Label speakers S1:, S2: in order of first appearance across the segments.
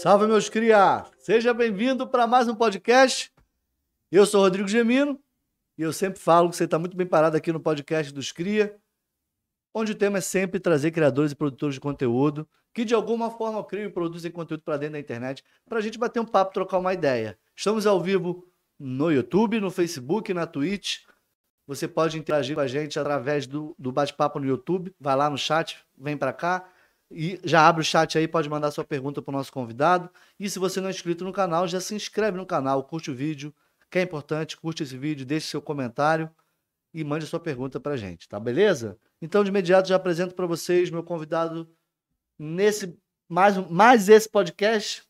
S1: Salve, meus cria! Seja bem-vindo para mais um podcast. Eu sou Rodrigo Gemino e eu sempre falo que você está muito bem parado aqui no podcast dos Cria, onde o tema é sempre trazer criadores e produtores de conteúdo que de alguma forma criam e produzem conteúdo para dentro da internet para a gente bater um papo, trocar uma ideia. Estamos ao vivo no YouTube, no Facebook, na Twitch. Você pode interagir com a gente através do, do bate-papo no YouTube. Vai lá no chat, vem para cá. E já abre o chat aí, pode mandar sua pergunta para o nosso convidado. E se você não é inscrito no canal, já se inscreve no canal, curte o vídeo, que é importante, curte esse vídeo, deixe seu comentário e mande sua pergunta para a gente, tá beleza? Então, de imediato, já apresento para vocês meu convidado nesse mais, mais esse podcast.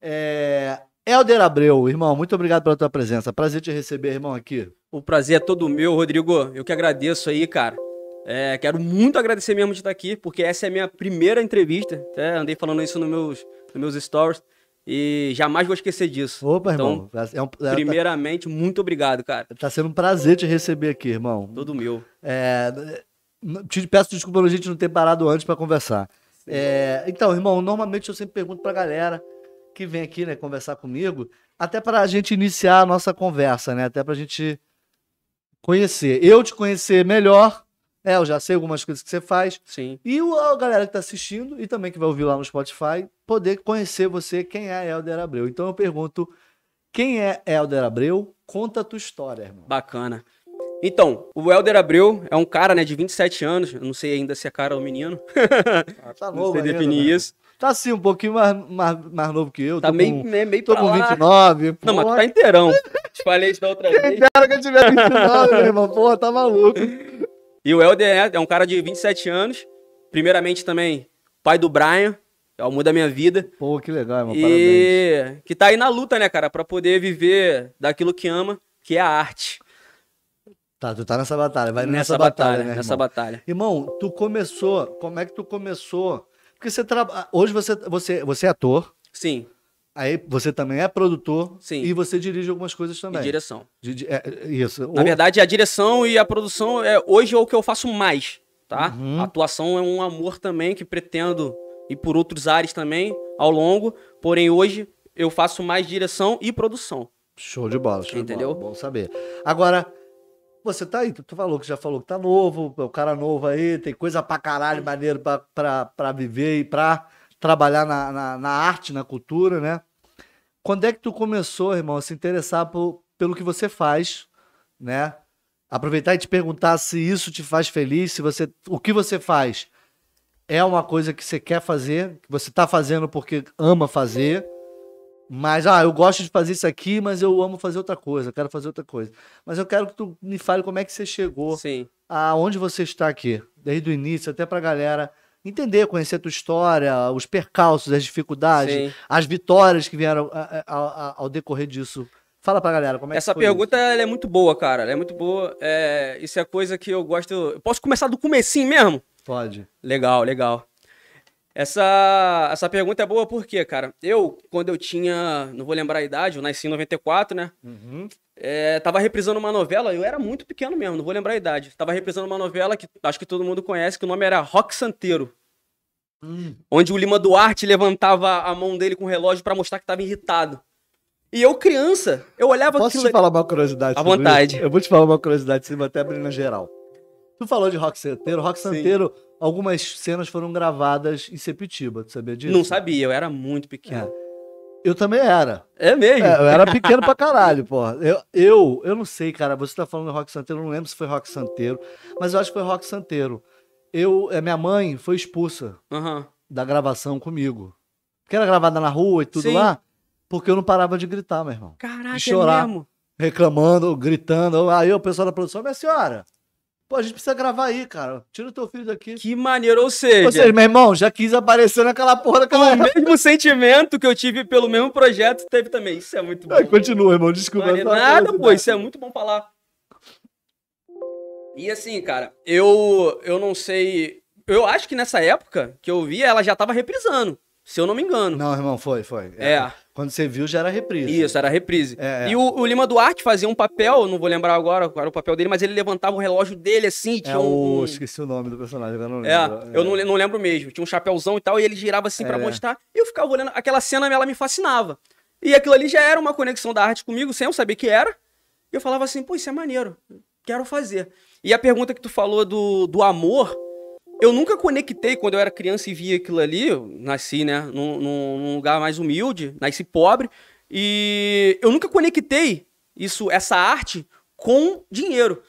S1: É, Helder Abreu, irmão, muito obrigado pela tua presença. Prazer te receber, irmão, aqui.
S2: O prazer é todo meu, Rodrigo. Eu que agradeço aí, cara. É, quero muito agradecer mesmo de estar aqui, porque essa é a minha primeira entrevista. Até andei falando isso nos meus, nos meus stories. E jamais vou esquecer disso.
S1: Opa,
S2: então,
S1: irmão. É um, é,
S2: primeiramente, muito obrigado, cara.
S1: Tá sendo um prazer te receber aqui, irmão.
S2: Todo meu.
S1: É, te peço desculpa pela gente não ter parado antes para conversar. É, então, irmão, normalmente eu sempre pergunto pra galera que vem aqui, né, conversar comigo, até para a gente iniciar a nossa conversa, né? Até para a gente conhecer. Eu te conhecer melhor é, eu já sei algumas coisas que você faz.
S2: Sim.
S1: E o, a galera que está assistindo e também que vai ouvir lá no Spotify, poder conhecer você, quem é Helder Abreu. Então eu pergunto, quem é Helder Abreu? Conta a tua história, irmão.
S2: Bacana. Então, o Helder Abreu é um cara, né, de 27 anos. Eu não sei ainda se é cara ou menino.
S1: Ah, tá novo
S2: não sei
S1: ainda,
S2: definir
S1: né?
S2: isso.
S1: Tá assim, um pouquinho mais, mais, mais novo que eu.
S2: Tá
S1: tô
S2: meio,
S1: com,
S2: meio, meio
S1: tô
S2: pra
S1: com
S2: lá.
S1: 29.
S2: Não, mas tu tá inteirão. Te falei isso da outra
S1: Quem
S2: vez.
S1: dera que eu tiver 29, meu irmão. Pô, tá maluco.
S2: E o Helder é, é um cara de 27 anos. Primeiramente também, pai do Brian. É o amor da minha vida.
S1: Pô, que legal, irmão. Parabéns.
S2: E que tá aí na luta, né, cara, Pra poder viver daquilo que ama, que é a arte.
S1: Tá, tu tá nessa batalha. Vai nessa,
S2: nessa
S1: batalha,
S2: batalha,
S1: né,
S2: nessa
S1: irmão?
S2: batalha.
S1: Irmão, tu começou. Como é que tu começou? Porque você trabalha. Hoje você, você, você é ator,
S2: Sim,
S1: aí você também é produtor
S2: Sim.
S1: e você dirige algumas coisas
S2: e
S1: também.
S2: direção.
S1: De- de- é, é, isso.
S2: Na verdade, a direção e a produção é hoje é o que eu faço mais, tá?
S1: Uhum.
S2: A atuação é um amor também que pretendo ir por outros ares também ao longo, porém hoje eu faço mais direção e produção.
S1: Show de bola, show
S2: Entendeu?
S1: de bola. Bom saber. Agora, você tá aí, tu, tu falou que já falou que tá novo, o cara novo aí, tem coisa pra caralho maneiro pra, pra, pra viver e pra trabalhar na, na, na arte, na cultura, né? Quando é que tu começou, irmão, a se interessar por, pelo que você faz, né? Aproveitar e te perguntar se isso te faz feliz, se você, o que você faz é uma coisa que você quer fazer, que você tá fazendo porque ama fazer, mas, ah, eu gosto de fazer isso aqui, mas eu amo fazer outra coisa, eu quero fazer outra coisa. Mas eu quero que tu me fale como é que você chegou
S2: Sim.
S1: aonde você está aqui, desde o início, até pra galera entender, conhecer a tua história, os percalços, as dificuldades,
S2: Sim.
S1: as vitórias que vieram a- a- a- ao decorrer disso. Fala pra galera como é
S2: Essa
S1: que
S2: pergunta ela é muito boa, cara. Ela é muito boa. É, isso é coisa que eu gosto. Eu posso começar do comecinho mesmo?
S1: Pode.
S2: Legal, legal. Essa, essa pergunta é boa porque, cara, eu, quando eu tinha, não vou lembrar a idade, eu nasci em 94, né?
S1: Uhum.
S2: É, tava reprisando uma novela, eu era muito pequeno mesmo, não vou lembrar a idade. Tava reprisando uma novela que acho que todo mundo conhece, que o nome era Rock Santeiro.
S1: Hum.
S2: Onde o Lima Duarte levantava a mão dele com o relógio pra mostrar que tava irritado. E eu, criança, eu olhava
S1: Posso
S2: aquilo.
S1: te falar uma curiosidade?
S2: À vontade.
S1: isso? Eu vou te falar uma curiosidade, você vai até abrir na geral. Tu falou de Rock Santeiro. Rock
S2: Sim.
S1: Santeiro, algumas cenas foram gravadas em Sepitiba, tu sabia disso?
S2: Não sabia, eu era muito pequeno.
S1: Eu também era.
S2: É, mesmo?
S1: É, eu era pequeno pra caralho, porra. Eu, eu, eu não sei, cara. Você tá falando de Rock Santeiro, eu não lembro se foi Rock Santeiro, mas eu acho que foi Rock Santeiro. Eu, a minha mãe foi expulsa
S2: Aham.
S1: da gravação comigo. Porque era gravada na rua e tudo
S2: Sim.
S1: lá, porque eu não parava de gritar, meu irmão.
S2: Caraca,
S1: De chorar.
S2: é mesmo?
S1: Reclamando, gritando. Aí o pessoal da produção, minha senhora, pô, a gente precisa gravar aí, cara. Tira o teu filho daqui.
S2: Que maneiro, ou seja,
S1: Ou seja, meu irmão, já quis aparecer naquela porra daquela
S2: o mesmo sentimento que eu tive pelo mesmo projeto teve também. Isso é muito bom.
S1: Ai, Continua, irmão, desculpa.
S2: Nada, pô, isso é muito bom falar. E assim, cara, eu eu não sei. Eu acho que nessa época que eu vi, ela já tava reprisando, se eu não me engano.
S1: Não, irmão, foi, foi.
S2: É.
S1: Quando você viu, já era reprise.
S2: Isso, era reprise.
S1: É, é.
S2: E o, o Lima Duarte fazia um papel, não vou lembrar agora qual era o papel dele, mas ele levantava o relógio dele assim,
S1: É
S2: tinha
S1: o...
S2: um.
S1: Esqueci o nome do personagem, agora não
S2: É,
S1: lembro.
S2: eu não, não lembro mesmo. Tinha um chapéuzão e tal, e ele girava assim pra
S1: É.
S2: mostrar. E eu ficava olhando. Aquela cena, ela me fascinava. E aquilo ali já era uma conexão da arte comigo, sem eu saber que era. E eu falava assim, pô, isso é maneiro. Quero fazer. E a pergunta que tu falou do, do amor, eu nunca conectei quando eu era criança e via aquilo ali. Eu nasci, né, num, num- lugar mais humilde, nasci pobre. E eu nunca conectei isso, essa arte, com dinheiro.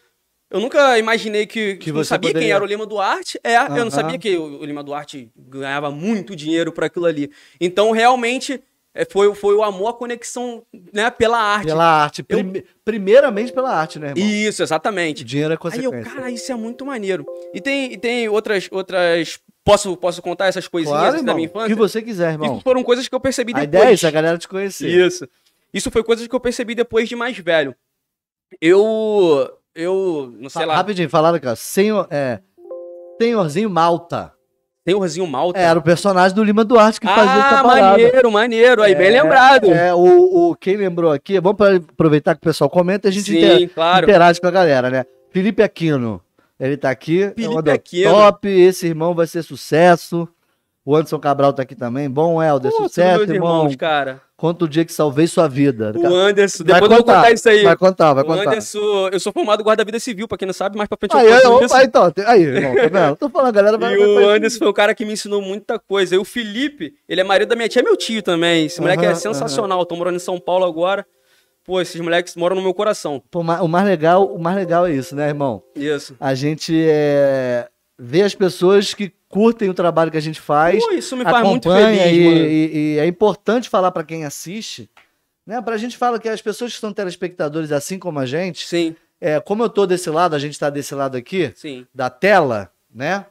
S2: Eu nunca imaginei que,
S1: Que
S2: eu não sabia quem
S1: poderia-
S2: era o Lima Duarte. É, eu
S1: Aham.
S2: não sabia que o o Lima Duarte ganhava muito dinheiro por aquilo ali. Então, realmente, é, foi, foi o amor, a conexão né, pela arte.
S1: Pela arte. Prime- Primeiramente pela arte, né, irmão?
S2: Isso, exatamente.
S1: O dinheiro é
S2: Aí
S1: consequência.
S2: eu, cara, isso é muito maneiro. E tem, e tem outras, outras. Posso, posso contar essas coisinhas
S1: claro,
S2: da
S1: irmão.
S2: minha
S1: O
S2: infância?
S1: que você quiser, irmão.
S2: Isso foram coisas que eu percebi
S1: A
S2: depois.
S1: ideia é isso, a galera te conhecer.
S2: Isso. Isso foi coisas que eu percebi depois de mais velho. Eu. Eu. Não sei
S1: Fa-
S2: lá.
S1: Rapidinho, falaram aqui, ó. Senhor, é, Senhorzinho Malta.
S2: Senhorzinho Malta.
S1: Era o personagem do Lima Duarte que fazia essa
S2: ah,
S1: parada.
S2: maneiro, maneiro. Aí, bem
S1: É,
S2: lembrado.
S1: É, o, o, quem lembrou aqui, vamos aproveitar que o pessoal comenta e a gente
S2: Sim,
S1: inter-
S2: claro.
S1: interage com a galera, né? Felipe Aquino, ele tá aqui. é
S2: Felipe
S1: do-
S2: Aquino.
S1: Top, esse irmão vai ser sucesso. O Anderson Cabral tá aqui também. Bom, Helder,
S2: Pô,
S1: sucesso, irmão.
S2: irmãos, cara.
S1: Conta o dia que salvei sua vida.
S2: O Anderson.
S1: Vai
S2: Depois eu vou
S1: contar,
S2: contar isso aí.
S1: Vai contar, vai
S2: o
S1: contar.
S2: Anderson, eu sou formado guarda-vida civil, pra quem não sabe, mais pra frente eu
S1: Aí, aí,
S2: conto
S1: opa,
S2: isso.
S1: então, aí, irmão, tá vendo? Tô falando, a galera vai.
S2: E
S1: vai
S2: o. Anderson foi o cara que me ensinou muita coisa. E o Felipe, ele é marido da minha tia, é meu tio também. Esse moleque é sensacional. Tô morando em São Paulo agora. Pô, esses moleques moram no meu coração.
S1: Pô, o mais legal, o mais legal é isso, né, irmão?
S2: Isso.
S1: A gente é, vê as pessoas que curtem o trabalho que a gente faz,
S2: Pô, isso me faz muito feliz,
S1: e, e- e é importante falar pra quem assiste, né? Pra gente falar que as pessoas que são telespectadores assim como a gente,
S2: Sim,
S1: é, como eu tô desse lado, a gente tá desse lado aqui,
S2: sim.
S1: da tela, né?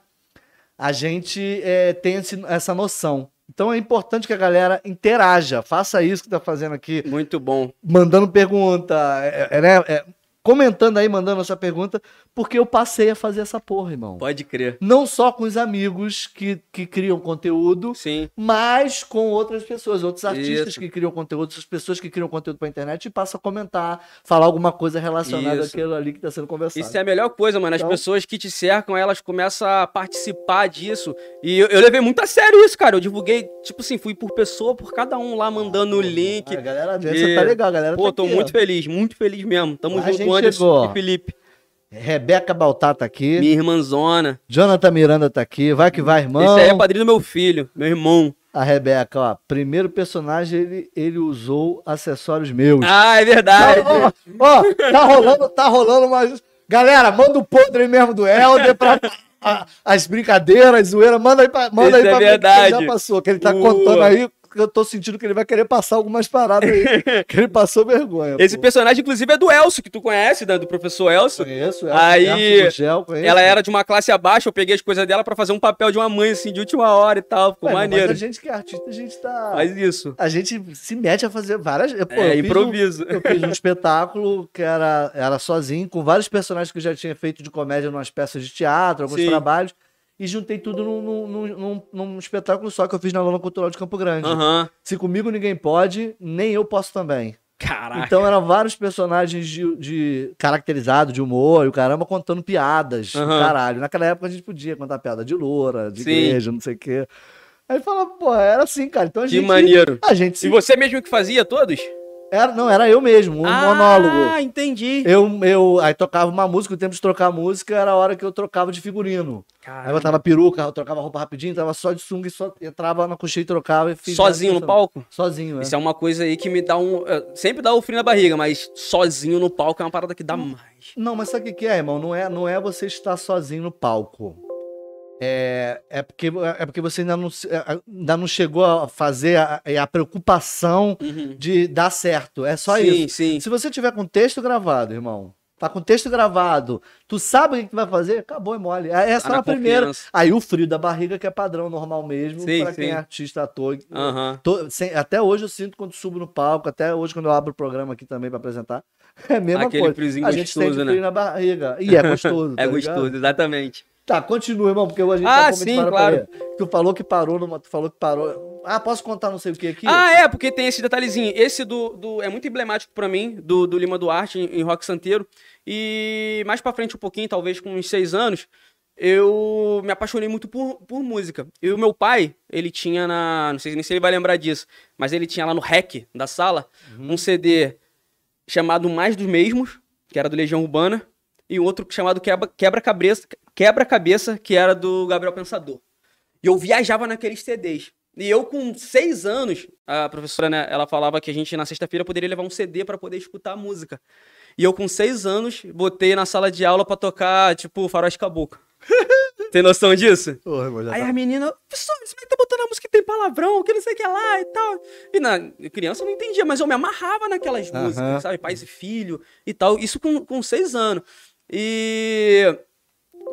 S1: A gente é, tem esse- essa noção. Então é importante que a galera interaja, faça isso que tá fazendo aqui,
S2: Muito bom.
S1: mandando pergunta, é, é, né? É, comentando aí, mandando a sua pergunta, porque eu passei a fazer essa porra, irmão.
S2: Pode crer.
S1: Não só com os amigos que, que criam conteúdo,
S2: Sim.
S1: mas com outras pessoas, outros artistas
S2: Isso.
S1: que criam conteúdo, outras pessoas que criam conteúdo pra internet e passam a comentar, falar alguma coisa relacionada
S2: Isso.
S1: àquilo ali que tá sendo conversado.
S2: Isso é a melhor coisa, mano. As
S1: Então-
S2: pessoas que te cercam, elas começam a participar disso. E eu, eu levei muito a sério isso, cara. Eu divulguei, tipo assim, fui por pessoa, por cada um lá, mandando o link.
S1: A galera
S2: E-
S1: tá legal, a galera
S2: Pô,
S1: tá
S2: tô
S1: aqui,
S2: muito
S1: ó.
S2: feliz, muito feliz mesmo. Tamo junto Anderson
S1: chegou,
S2: e Felipe.
S1: Rebeca Baltar tá aqui,
S2: Minha irmãzona.
S1: Jonathan Miranda tá aqui, vai que vai, irmão.
S2: Esse aí é padrinho do meu filho, meu irmão.
S1: A Rebeca, ó, primeiro personagem ele, ele usou acessórios meus.
S2: Ah, é verdade.
S1: Ó, ó, tá rolando, tá rolando umas. Galera, manda o podre mesmo do Helder pra a- as brincadeiras, zoeira, manda aí pra, manda aí
S2: é
S1: pra ver
S2: verdade.
S1: que já passou, que ele tá
S2: O-
S1: contando aí, eu tô sentindo que ele vai querer passar algumas paradas aí, que ele passou vergonha.
S2: Esse
S1: pô.
S2: personagem, inclusive, é do Elcio, que tu conhece, né? Do professor Elcio.
S1: Conheço, é,
S2: Aí,
S1: é, do Gel, conheço.
S2: Ela era de uma classe abaixo, eu peguei as coisas dela pra fazer um papel de uma mãe, assim, de última hora e tal. Ficou
S1: Ué,
S2: maneiro.
S1: Mas a gente que é artista, a gente tá.
S2: Faz isso.
S1: A gente se mete a fazer várias. Pô, eu
S2: é,
S1: um-
S2: improviso.
S1: Eu fiz um espetáculo que era, era sozinho, com vários personagens que eu já tinha feito de comédia em umas peças de teatro, alguns
S2: Sim.
S1: trabalhos, e juntei tudo num, num, num- num- espetáculo só que eu fiz na Lona Cultural de Campo Grande.
S2: Aham.
S1: Se comigo ninguém pode, nem eu posso também.
S2: Caraca.
S1: Então eram vários personagens de, de caracterizados, de humor, e o caramba contando piadas.
S2: Aham.
S1: Caralho. Naquela época a gente podia contar piada de loura, de
S2: Sim.
S1: igreja, não sei o quê. Aí fala, pô, era assim, cara. Então a
S2: que
S1: gente.
S2: maneiro.
S1: A gente se
S2: E você mesmo que fazia todos?
S1: Era, não, era eu mesmo, um monólogo.
S2: Ah, entendi.
S1: Eu, eu aí tocava uma música, o tempo de trocar música era a hora que eu trocava de figurino. Aí eu
S2: Caramba.
S1: botava peruca, eu trocava roupa rapidinho, tava só de sunga e só entrava na coxinha e trocava. E fiz
S2: Sozinho no palco?
S1: Sozinho, é.
S2: Isso é uma coisa aí que me dá um. eh, Sempre dá o frio na barriga, mas sozinho no palco é uma parada que dá mais.
S1: Não, mas sabe o que que é, irmão? Não é, não é você estar sozinho no palco. É, é, porque, é porque você ainda não, é, ainda não chegou a fazer a, a preocupação
S2: Uhum.
S1: de dar certo. É só
S2: sim,
S1: isso.
S2: sim.
S1: Se você tiver com texto gravado, irmão, tá com texto gravado, tu sabe o que tu vai fazer, acabou, é mole. É só
S2: Tá na
S1: a primeira.
S2: confiança.
S1: Aí o frio da barriga, que é padrão normal mesmo, pra quem é artista, ator.
S2: Aham.
S1: Tô- sem- até hoje eu sinto quando subo no palco, até hoje quando eu abro o programa aqui também pra apresentar. É a mesma
S2: Aquele
S1: coisa.
S2: friozinho
S1: a gente
S2: gostoso,
S1: sente
S2: né?
S1: frio na barriga. E é gostoso.
S2: É
S1: tá ligado?
S2: gostoso, exatamente.
S1: Tá, continua, irmão, porque a gente
S2: Ah,
S1: tá
S2: sim, claro.
S1: para Tu falou que parou numa. Tu falou que parou. Ah, posso contar não sei o que aqui?
S2: Ah, é, porque tem esse detalhezinho. Esse do, do é muito emblemático pra mim, do, do Lima Duarte em, em Rock Santeiro. E mais pra frente um pouquinho, talvez com uns seis anos, eu me apaixonei muito por, por música. E o meu pai, ele tinha na. Não sei nem se ele vai lembrar disso, mas ele tinha lá no REC da sala um CD chamado Mais dos Mesmos, que era do Legião Urbana, e um outro chamado Quebra- Quebra-Cabeça, Quebra-Cabeça, que era do Gabriel Pensador. E eu viajava naqueles CDs. E eu, com seis anos, a professora, né, ela falava que a gente, na sexta-feira, poderia levar um CD para poder escutar a música. E eu, com seis anos, botei na sala de aula pra tocar, tipo, Faroeste Caboclo. Tem noção disso?
S1: Porra,
S2: Aí
S1: tá-
S2: a menina, professor, você tá botando a música que tem palavrão, que não sei o que lá e tal. E na criança eu não entendia, mas eu me amarrava naquelas músicas, sabe? Pais e filho e tal. Isso com, com seis anos. E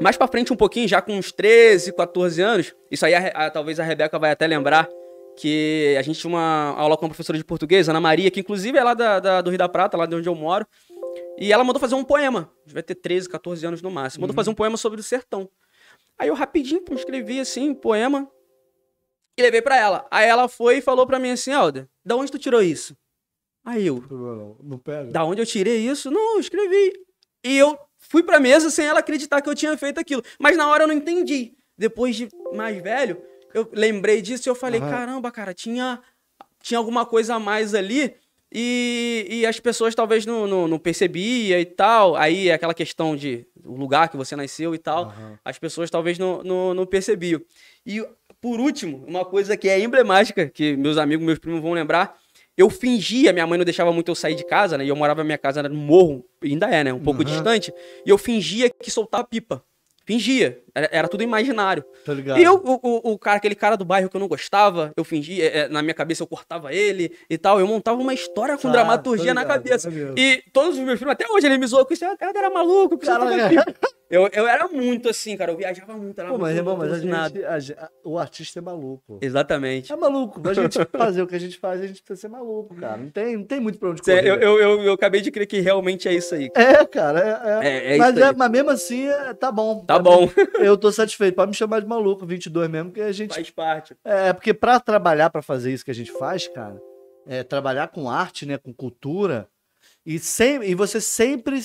S2: mais pra frente um pouquinho, já com uns 13, 14 anos, isso aí a a- talvez a Rebeca vai até lembrar, que a gente tinha uma aula com uma professora de português, Ana Maria, que inclusive é lá da, da- do Rio da Prata, lá de onde eu moro. E ela mandou fazer um poema. Devia ter 13, 14 anos no máximo. Mandou fazer um poema sobre o sertão. Aí eu rapidinho escrevi assim, poema, e levei pra ela. Aí ela foi e falou pra mim assim, Alda, da onde tu tirou isso? Aí eu,
S1: Não, não pega.
S2: da onde eu tirei isso? Não, eu escrevi. E eu fui pra mesa sem ela acreditar que eu tinha feito aquilo. Mas na hora eu não entendi. Depois de mais velho, eu lembrei disso e eu falei,
S1: Aham.
S2: caramba, cara, tinha, tinha alguma coisa a mais ali. E, e as pessoas talvez não, não, não percebia e tal. Aí é aquela questão de o lugar que você nasceu e tal.
S1: Aham.
S2: As pessoas talvez não, não, não percebiam. E por último, uma coisa que é emblemática, que meus amigos, meus primos vão lembrar, eu fingia, minha mãe não deixava muito eu sair de casa, né? E eu morava na minha casa no morro, ainda é, né? Um pouco
S1: Aham.
S2: distante. E eu fingia que soltava pipa. Fingia. Era, era tudo imaginário.
S1: Tá ligado?
S2: E eu, o, o, o cara, aquele cara do bairro que eu não gostava, eu fingia, é, é, na minha cabeça eu cortava ele e tal. Eu montava uma história com
S1: Tá,
S2: dramaturgia
S1: tô
S2: na
S1: ligado,
S2: cabeça.
S1: é.
S2: E todos os meus filhos, até hoje ele me zoam com isso. "Ah, cara era maluco, que você tava
S1: é.
S2: pipa." eu, eu era muito assim, cara. Eu viajava muito. Era
S1: Pô, mas,
S2: muito
S1: irmão, mas a gente, a gente- a- o artista é maluco.
S2: Exatamente.
S1: É maluco. A gente fazer o que a gente faz, a gente precisa ser maluco, cara. Não tem, não tem muito pra onde correr.
S2: Eu, eu, eu, eu acabei de crer que realmente é isso aí.
S1: É, cara, é. é.
S2: É, é
S1: mas,
S2: isso
S1: é- mas mesmo assim, é- tá bom.
S2: Tá bom.
S1: Eu tô satisfeito. Pode me chamar de maluco, 22 mesmo, que a gente.
S2: Faz parte.
S1: É, porque pra trabalhar, pra fazer isso que a gente faz, cara, é trabalhar com arte, né, com cultura, e, sem, e você sempre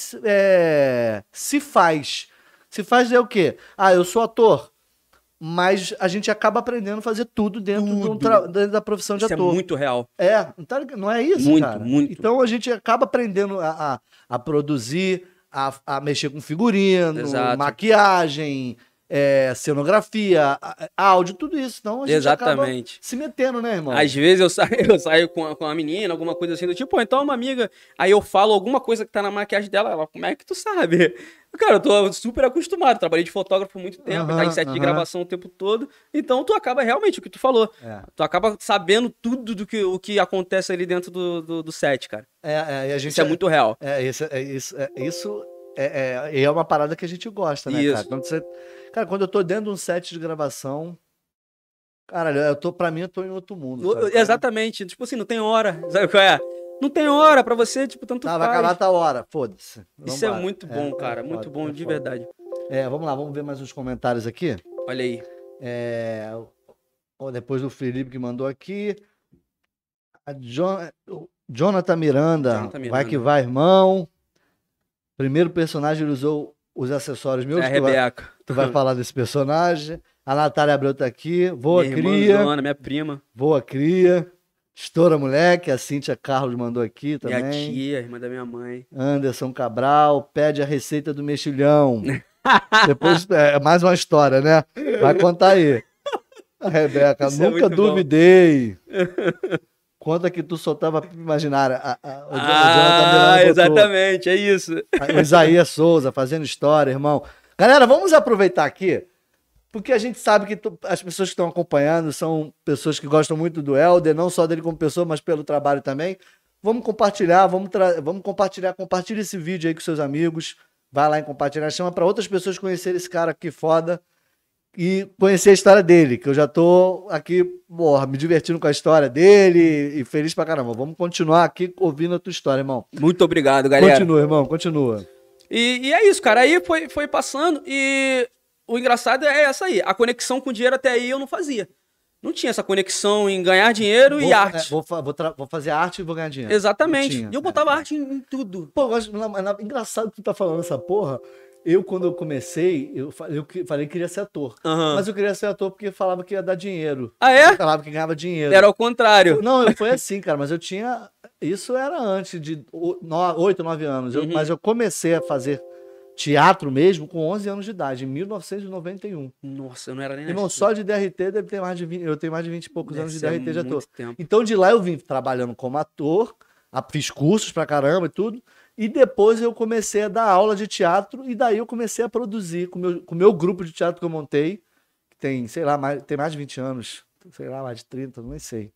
S1: se faz. Se faz é o quê? Ah, eu sou ator. Mas a gente acaba aprendendo a fazer tudo dentro, de um
S2: Tudo.
S1: dentro da profissão de
S2: Isso é
S1: ator.
S2: muito real.
S1: É, não ligado? não é isso,
S2: Muito,
S1: cara?
S2: muito.
S1: Então a gente acaba aprendendo a, a, a produzir, a, a mexer com figurino,
S2: Exato.
S1: maquiagem, é, cenografia, áudio, tudo isso. Então a gente acaba
S2: Exatamente.
S1: se metendo, né, irmão?
S2: Às vezes eu saio, eu saio com, a, com a menina, alguma coisa assim, do tipo, "Pô, então é uma amiga. Aí eu falo alguma coisa que tá na maquiagem dela, ela, como é que tu sabe? Cara, eu tô super acostumado, trabalhei de fotógrafo muito tempo, tá em set de
S1: aham.
S2: gravação o tempo todo. Então tu acaba realmente o que tu falou.
S1: É,
S2: Tu acaba sabendo tudo do que, o que acontece ali dentro do, do, do set, cara.
S1: é, é, a gente
S2: Isso é muito real.
S1: É, isso, é, isso, é, isso é, é, é uma parada que a gente gosta, né,
S2: Isso.
S1: cara? Quando você, cara, quando eu tô dentro de um set de gravação, cara, eu tô, pra mim, eu tô em outro mundo. Sabe?
S2: Exatamente. Tipo assim, não tem hora. Sabe qual é? Não tem hora pra você, tipo, tanto
S1: Tá, vai
S2: faz.
S1: acabar tal hora, foda-se.
S2: Isso é
S1: Vambora.
S2: muito bom,
S1: é
S2: cara. muito
S1: foda,
S2: bom,
S1: é
S2: de
S1: foda.
S2: verdade.
S1: É, vamos lá, vamos ver mais uns comentários aqui.
S2: Olha aí.
S1: É, depois do Felipe que mandou aqui. O Jonathan Miranda.
S2: Jonathan
S1: Vai
S2: Miranda.
S1: que vai, irmão. Primeiro personagem ele usou os acessórios meus.
S2: É
S1: tu, vai, tu vai falar desse personagem. A Natália Abreu tá aqui. Voa,
S2: minha
S1: cria.
S2: irmãzona, minha prima.
S1: Voa, cria. Estoura, moleque. A Cíntia Carlos mandou aqui também.
S2: Minha tia, irmã da minha mãe.
S1: Anderson Cabral pede a receita do mexilhão. Depois, é mais uma história, né? Vai contar aí. A Rebeca,
S2: Isso é
S1: nunca
S2: bom.
S1: duvidei. Conta que tu soltava pipa imaginária. A, a, o, o
S2: Ah,
S1: botou.
S2: exatamente, é isso.
S1: O Isaías Souza fazendo história, irmão. Galera, vamos aproveitar aqui, porque a gente sabe que as pessoas que estão acompanhando são pessoas que gostam muito do Helder, não só dele como pessoa, mas pelo trabalho também. Vamos compartilhar, vamos, vamos compartilhar, compartilha esse vídeo aí com seus amigos. Vai lá em compartilhar, chama para outras pessoas conhecerem esse cara aqui foda e conhecer a história dele, que eu já tô aqui, porra, me divertindo com a história dele e feliz pra caramba. Vamos continuar aqui ouvindo a tua história, irmão.
S2: Muito obrigado, galera.
S1: Continua, irmão, continua.
S2: E, e é isso, cara. Aí foi, foi passando e o engraçado é essa aí. A conexão com o dinheiro até aí eu não fazia. não tinha essa conexão em ganhar dinheiro
S1: Vou,
S2: e
S1: é,
S2: arte.
S1: vou, fa- vou tra- vou fazer arte e vou ganhar dinheiro.
S2: Exatamente.
S1: Tinha,
S2: E eu
S1: é,
S2: botava
S1: é.
S2: arte em, em tudo.
S1: Pô, mas, na- na- engraçado que tu tá falando essa porra. Eu, quando eu comecei, eu, eu falei que queria ser ator.
S2: Aham.
S1: Mas eu queria ser ator porque falava que ia dar dinheiro.
S2: Ah, é?
S1: Falava que ganhava dinheiro.
S2: Era o contrário.
S1: Não, eu- foi assim, cara, mas eu tinha. Isso era antes de oito, nove anos. Eu-
S2: Uhum.
S1: Mas eu comecei a fazer teatro mesmo com 11 anos de idade, em 1991.
S2: Nossa, eu não era nem
S1: Irmão, só de DRT deve ter mais de 20. Eu tenho mais de 20 e poucos
S2: Deve
S1: anos de DRT de ator.
S2: tempo.
S1: Então de lá eu vim trabalhando como ator, fiz cursos pra caramba e tudo. E depois eu comecei a dar aula de teatro e daí eu comecei a produzir com meu, o com meu grupo de teatro que eu montei, que tem, sei lá, mais, tem mais de 20 anos, sei lá, mais de 30, não sei.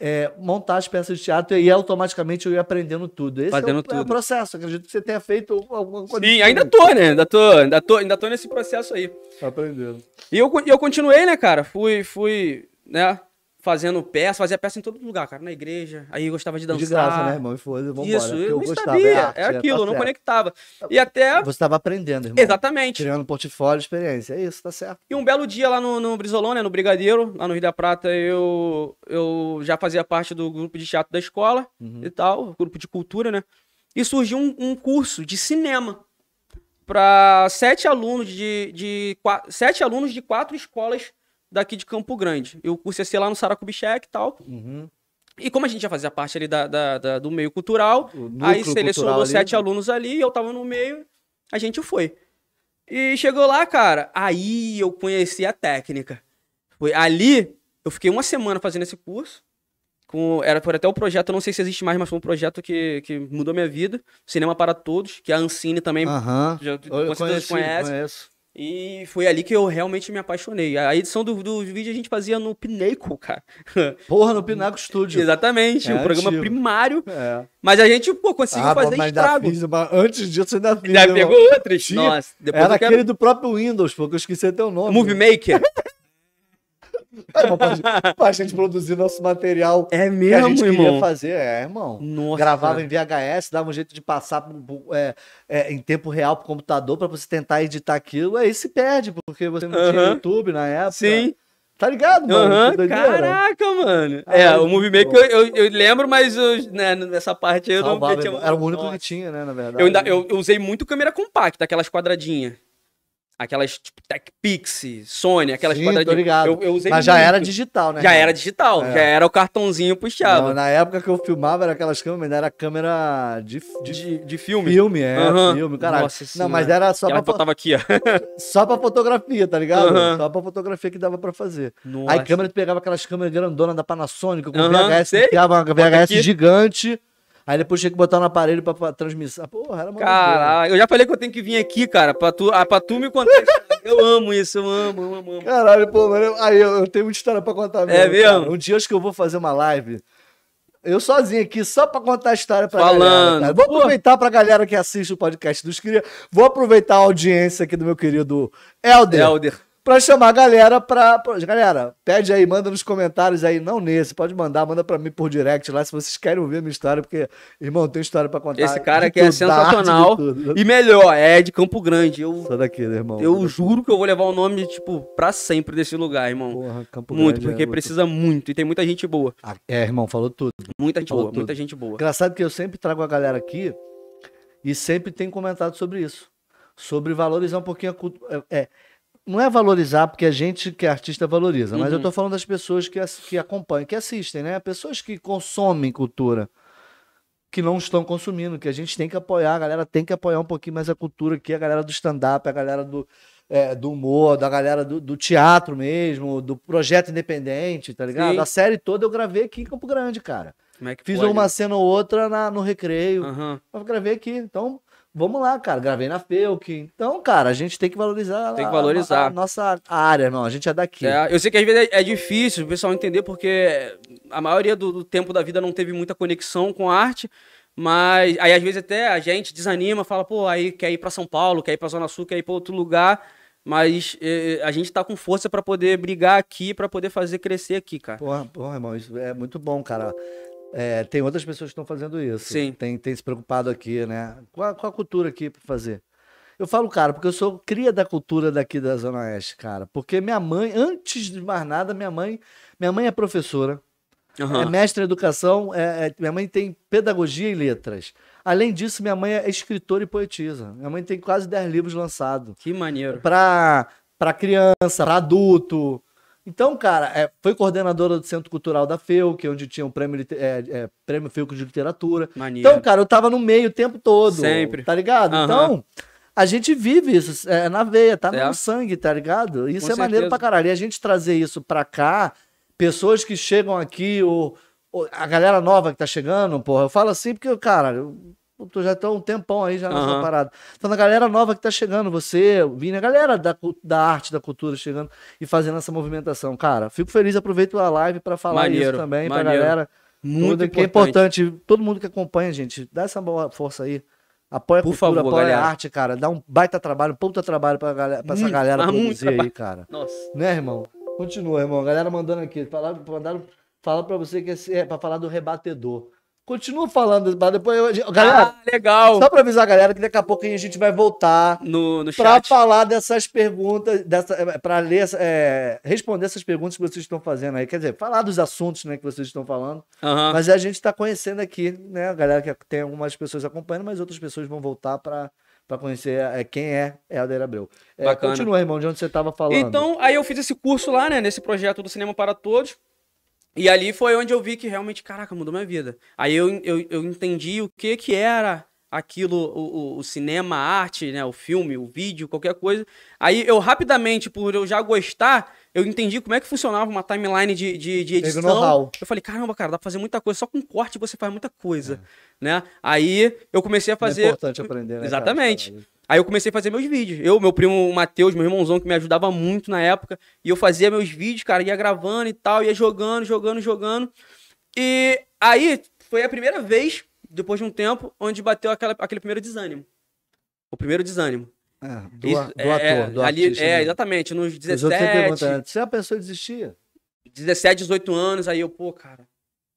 S1: É, montar as peças de teatro e automaticamente eu ia aprendendo tudo. Esse
S2: Fazendo
S1: é, o, é o
S2: tudo.
S1: processo. Acredito que você tenha feito alguma coisa.
S2: Sim, ainda tô, né? Ainda tô, ainda tô, ainda tô nesse processo aí.
S1: Aprendendo.
S2: E eu, eu continuei, né, cara? Fui, fui, né, fazendo peça, fazia peça em todo lugar, cara, na igreja. Aí eu gostava de dançar.
S1: De graça, né, irmão? E foi, vambora.
S2: Isso,
S1: porque
S2: eu não
S1: gostava,
S2: sabia.
S1: arte,
S2: é
S1: tá
S2: aquilo, eu não
S1: certo.
S2: conectava. E até.
S1: Você estava aprendendo, irmão.
S2: Exatamente.
S1: Criando portfólio, experiência. É isso, tá certo.
S2: E um belo dia lá no, no Brizolão, né, no Brigadeiro, lá no Rio da Prata, eu, eu já fazia parte do grupo de teatro da escola
S1: Uhum.
S2: e tal, grupo de cultura, né? E surgiu um, um curso de cinema para sete alunos de, de qua- sete alunos de quatro escolas daqui de Campo Grande. E o curso ia ser lá no Saracubichec e tal.
S1: Uhum.
S2: E como a gente já fazia parte ali da, da- da- do meio cultural, aí
S1: cultural
S2: selecionou
S1: ali.
S2: sete alunos ali, eu tava no meio, a gente foi. E chegou lá, cara, aí eu conheci a técnica. Foi ali, eu fiquei uma semana fazendo esse curso. Com, era por até o projeto, eu não sei se existe mais, mas foi um projeto que, que mudou minha vida. Cinema para Todos, que a Ancine também
S1: Aham.
S2: já,
S1: Eu
S2: certeza
S1: conheci,
S2: conhece.
S1: conheço.
S2: E foi ali que eu realmente me apaixonei. A edição do, do vídeo a gente fazia no Pinnacle, cara.
S1: Porra, no Pinaco Studio.
S2: Exatamente,
S1: É
S2: o programa
S1: antigo.
S2: primário.
S1: É.
S2: Mas a gente, pô, conseguiu
S1: Ah,
S2: fazer
S1: mas ainda
S2: estrago.
S1: fiz, mas antes disso ainda fiz.
S2: Já
S1: irmão.
S2: pegou?
S1: Tinha.
S2: Nossa, depois
S1: Era
S2: quero...
S1: aquele do próprio Windows, pô, que eu esqueci até o nome.
S2: Movie Maker.
S1: É, pra, gente- produzir nosso material
S2: É
S1: que a
S2: mesmo,
S1: gente
S2: irmão.
S1: queria fazer, é, irmão.
S2: Nossa.
S1: Gravava em VHS, dava um jeito de passar é, é, em tempo real pro computador pra você tentar editar aquilo. Aí se perde, porque você não tinha. YouTube na época.
S2: Sim.
S1: Tá ligado, mano? Doideira.
S2: Caraca, mano.
S1: Ah,
S2: é, o Movie
S1: muito
S2: Maker eu, eu, eu lembro, mas eu, né, nessa parte aí eu
S1: Salvava,
S2: não tinha...
S1: Era o único
S2: Nossa.
S1: que tinha, né, na verdade.
S2: Eu, ainda, eu usei muito câmera compacta, aquelas quadradinhas. Aquelas, tipo, TechPix, Sony, aquelas
S1: Sim, tô
S2: quadradinhas.
S1: ligado.
S2: Eu, eu usei
S1: Mas já
S2: muito.
S1: era digital, né?
S2: Já era digital,
S1: É.
S2: já era o cartãozinho puxava.
S1: Não, na época que eu filmava era aquelas câmeras, mas era câmera de, de
S2: de, de filme.
S1: filme, é,
S2: Aham.
S1: filme, caralho.
S2: Nossa
S1: não, mas era só
S2: Ela
S1: pra,
S2: botava aqui, ó.
S1: só pra fotografia, tá ligado?
S2: Aham.
S1: Só pra fotografia que dava pra fazer.
S2: Nossa.
S1: Aí câmera, tu pegava aquelas câmeras grandonas da Panasonic, com
S2: Aham,
S1: VHS,
S2: sei.
S1: enfiava uma VHS gigante, aí depois tinha que botar no aparelho pra, pra transmissão. Porra, era.
S2: Caralho, eu já falei que eu tenho que vir aqui, cara, pra tu, ah, pra tu me contextualizar. Eu amo isso, eu amo, eu amo, amo.
S1: Caralho, pô, mano, eu- aí eu, eu tenho muita história pra contar mesmo.
S2: É mesmo?
S1: cara. Um dia acho que eu vou fazer uma live. Eu sozinho aqui, só pra contar a história pra
S2: Falando.
S1: galera. Vou
S2: Pô.
S1: aproveitar pra galera que assiste o podcast dos Cria. Vou aproveitar a audiência aqui do meu querido Helder.
S2: Helder.
S1: Pra chamar a galera pra, pra- Galera, pede aí, manda nos comentários aí, não nesse, pode mandar, manda pra mim por direct lá se vocês querem ouvir a minha história, porque, irmão, tem história pra contar.
S2: Esse cara aqui é sensacional. E melhor, é de Campo Grande. Eu,
S1: Só daquele, irmão.
S2: eu juro que eu vou levar o nome, tipo, pra sempre desse lugar, irmão.
S1: Porra, Campo
S2: muito,
S1: Grande é
S2: porque precisa muito. E tem muita gente boa.
S1: Ah, É, irmão, falou tudo.
S2: Muita gente
S1: Falou
S2: boa,
S1: tudo.
S2: muita gente boa.
S1: Engraçado que eu sempre trago a galera aqui e sempre tem comentado sobre isso. Sobre valorizar um pouquinho a cultura. É, é, não é valorizar porque a gente que é artista valoriza, mas
S2: Uhum.
S1: eu tô falando das pessoas que, que acompanham, que assistem, né? Pessoas que consomem cultura, que não estão consumindo, que a gente tem que apoiar, a galera tem que apoiar um pouquinho mais a cultura aqui, a galera do stand-up, a galera do, é, do humor, da galera do, do teatro mesmo, do projeto independente, tá ligado?
S2: Sim.
S1: A série toda eu gravei aqui em Campo Grande, cara.
S2: Como é que
S1: Fiz
S2: pode?
S1: uma cena ou outra na- no recreio.
S2: Aham.
S1: Eu gravei aqui. Então, vamos lá, cara. Gravei na Felk. Então, cara, a gente tem que valorizar,
S2: Tem que valorizar.
S1: A, a nossa área, irmão. A gente é daqui.
S2: É, eu sei que às vezes é, é difícil o pessoal entender, porque a maioria do, do tempo da vida não teve muita conexão com a arte, mas aí às vezes até a gente desanima, fala, pô, aí quer ir pra São Paulo, quer ir pra Zona Sul, quer ir pra outro lugar, mas eh, a gente tá com força pra poder brigar aqui, pra poder fazer crescer aqui, cara.
S1: Porra, porra, irmão, isso é muito bom, cara. É, tem outras pessoas que estão fazendo isso.
S2: Sim.
S1: Tem, tem se preocupado aqui, né? Com a, com a cultura aqui pra fazer. Eu falo, cara, porque eu sou cria da cultura daqui da Zona Oeste, cara. Porque minha mãe, antes de mais nada, minha mãe, minha mãe é professora,
S2: Aham.
S1: é mestre em educação, é- é- minha mãe tem pedagogia e letras. Além disso, minha mãe é escritora e poetisa. Minha mãe tem quase 10 livros lançados.
S2: Que maneiro.
S1: Para para criança, para adulto. Então, cara, é, foi coordenadora do Centro Cultural da FEUC, onde tinha o prêmio, lite- é, é, prêmio FEUC de literatura.
S2: Maneiro.
S1: Então, cara, eu tava no meio o tempo todo.
S2: Sempre.
S1: Tá ligado?
S2: Aham.
S1: Então, a gente vive isso é, na veia, tá no
S2: Certo.
S1: sangue, tá ligado? Isso
S2: Com
S1: é maneiro
S2: certeza.
S1: pra caralho. E a gente trazer isso pra cá, pessoas que chegam aqui, o, o- a galera nova que tá chegando, porra, eu falo assim porque, cara, eu, eu já tô um tempão aí já nessa
S2: Aham.
S1: parada. Então, a galera nova que tá chegando, você, o Vini, a galera da, da arte, da cultura chegando e fazendo essa movimentação. Cara, fico feliz, aproveito a live pra falar
S2: Maneiro,
S1: isso também pra
S2: maneiro.
S1: galera.
S2: Muito
S1: Tudo que é importante, todo mundo que acompanha, gente, dá essa boa força aí. Apoia a
S2: Por
S1: cultura,
S2: favor,
S1: apoia
S2: galera.
S1: a arte, cara. Dá um baita trabalho, um puta trabalho pra, galera, pra essa
S2: Muito,
S1: galera produzir aí, cara.
S2: Nossa.
S1: Né, irmão? Continua, irmão. A galera mandando aqui. Falaram, mandaram, fala pra você que esse é pra falar do rebatedor. Continua falando, depois eu. Galera,
S2: Ah, legal.
S1: só pra avisar a galera que daqui a pouco a gente vai voltar
S2: No, no
S1: pra
S2: chat.
S1: falar dessas perguntas, dessa, para ler, é, responder essas perguntas que vocês estão fazendo aí. Quer dizer, falar dos assuntos né, que vocês estão falando. Mas a gente está conhecendo aqui, né? A galera que tem algumas pessoas acompanhando, mas outras pessoas vão voltar para conhecer é, quem é Helder Abreu. É,
S2: Bacana.
S1: Continua, irmão, de onde você estava falando.
S2: Então, aí eu fiz esse curso lá, né, nesse projeto do Cinema para Todos. E ali foi onde eu vi que realmente, caraca, mudou minha vida. Aí eu, eu, eu entendi o que que era aquilo, o, o- o cinema, a arte, né, o filme, o vídeo, qualquer coisa. Aí eu rapidamente, por eu já gostar, eu entendi como é que funcionava uma timeline de, de, de edição. Eu falei, caramba, cara, dá pra fazer muita coisa. Só com corte você faz muita coisa, né? Aí eu comecei a
S1: É
S2: fazer...
S1: importante aprender, né? cara?
S2: Exatamente.
S1: Caralho.
S2: Aí eu comecei a fazer meus vídeos. Eu, meu primo Matheus, meu irmãozão, que me ajudava muito na época. E eu fazia meus vídeos, cara, ia gravando e tal, ia jogando, jogando, jogando. E aí foi a primeira vez, depois de um tempo, onde bateu aquela, aquele primeiro desânimo. O primeiro desânimo.
S1: É, do,
S2: Isso,
S1: do
S2: é,
S1: ator, do
S2: ali,
S1: artista.
S2: É,
S1: né?
S2: exatamente. Nos
S1: Os outros sempre
S2: 17,
S1: perguntam, né, se a pessoa desistia,
S2: 17, 18 anos, aí eu, pô, cara,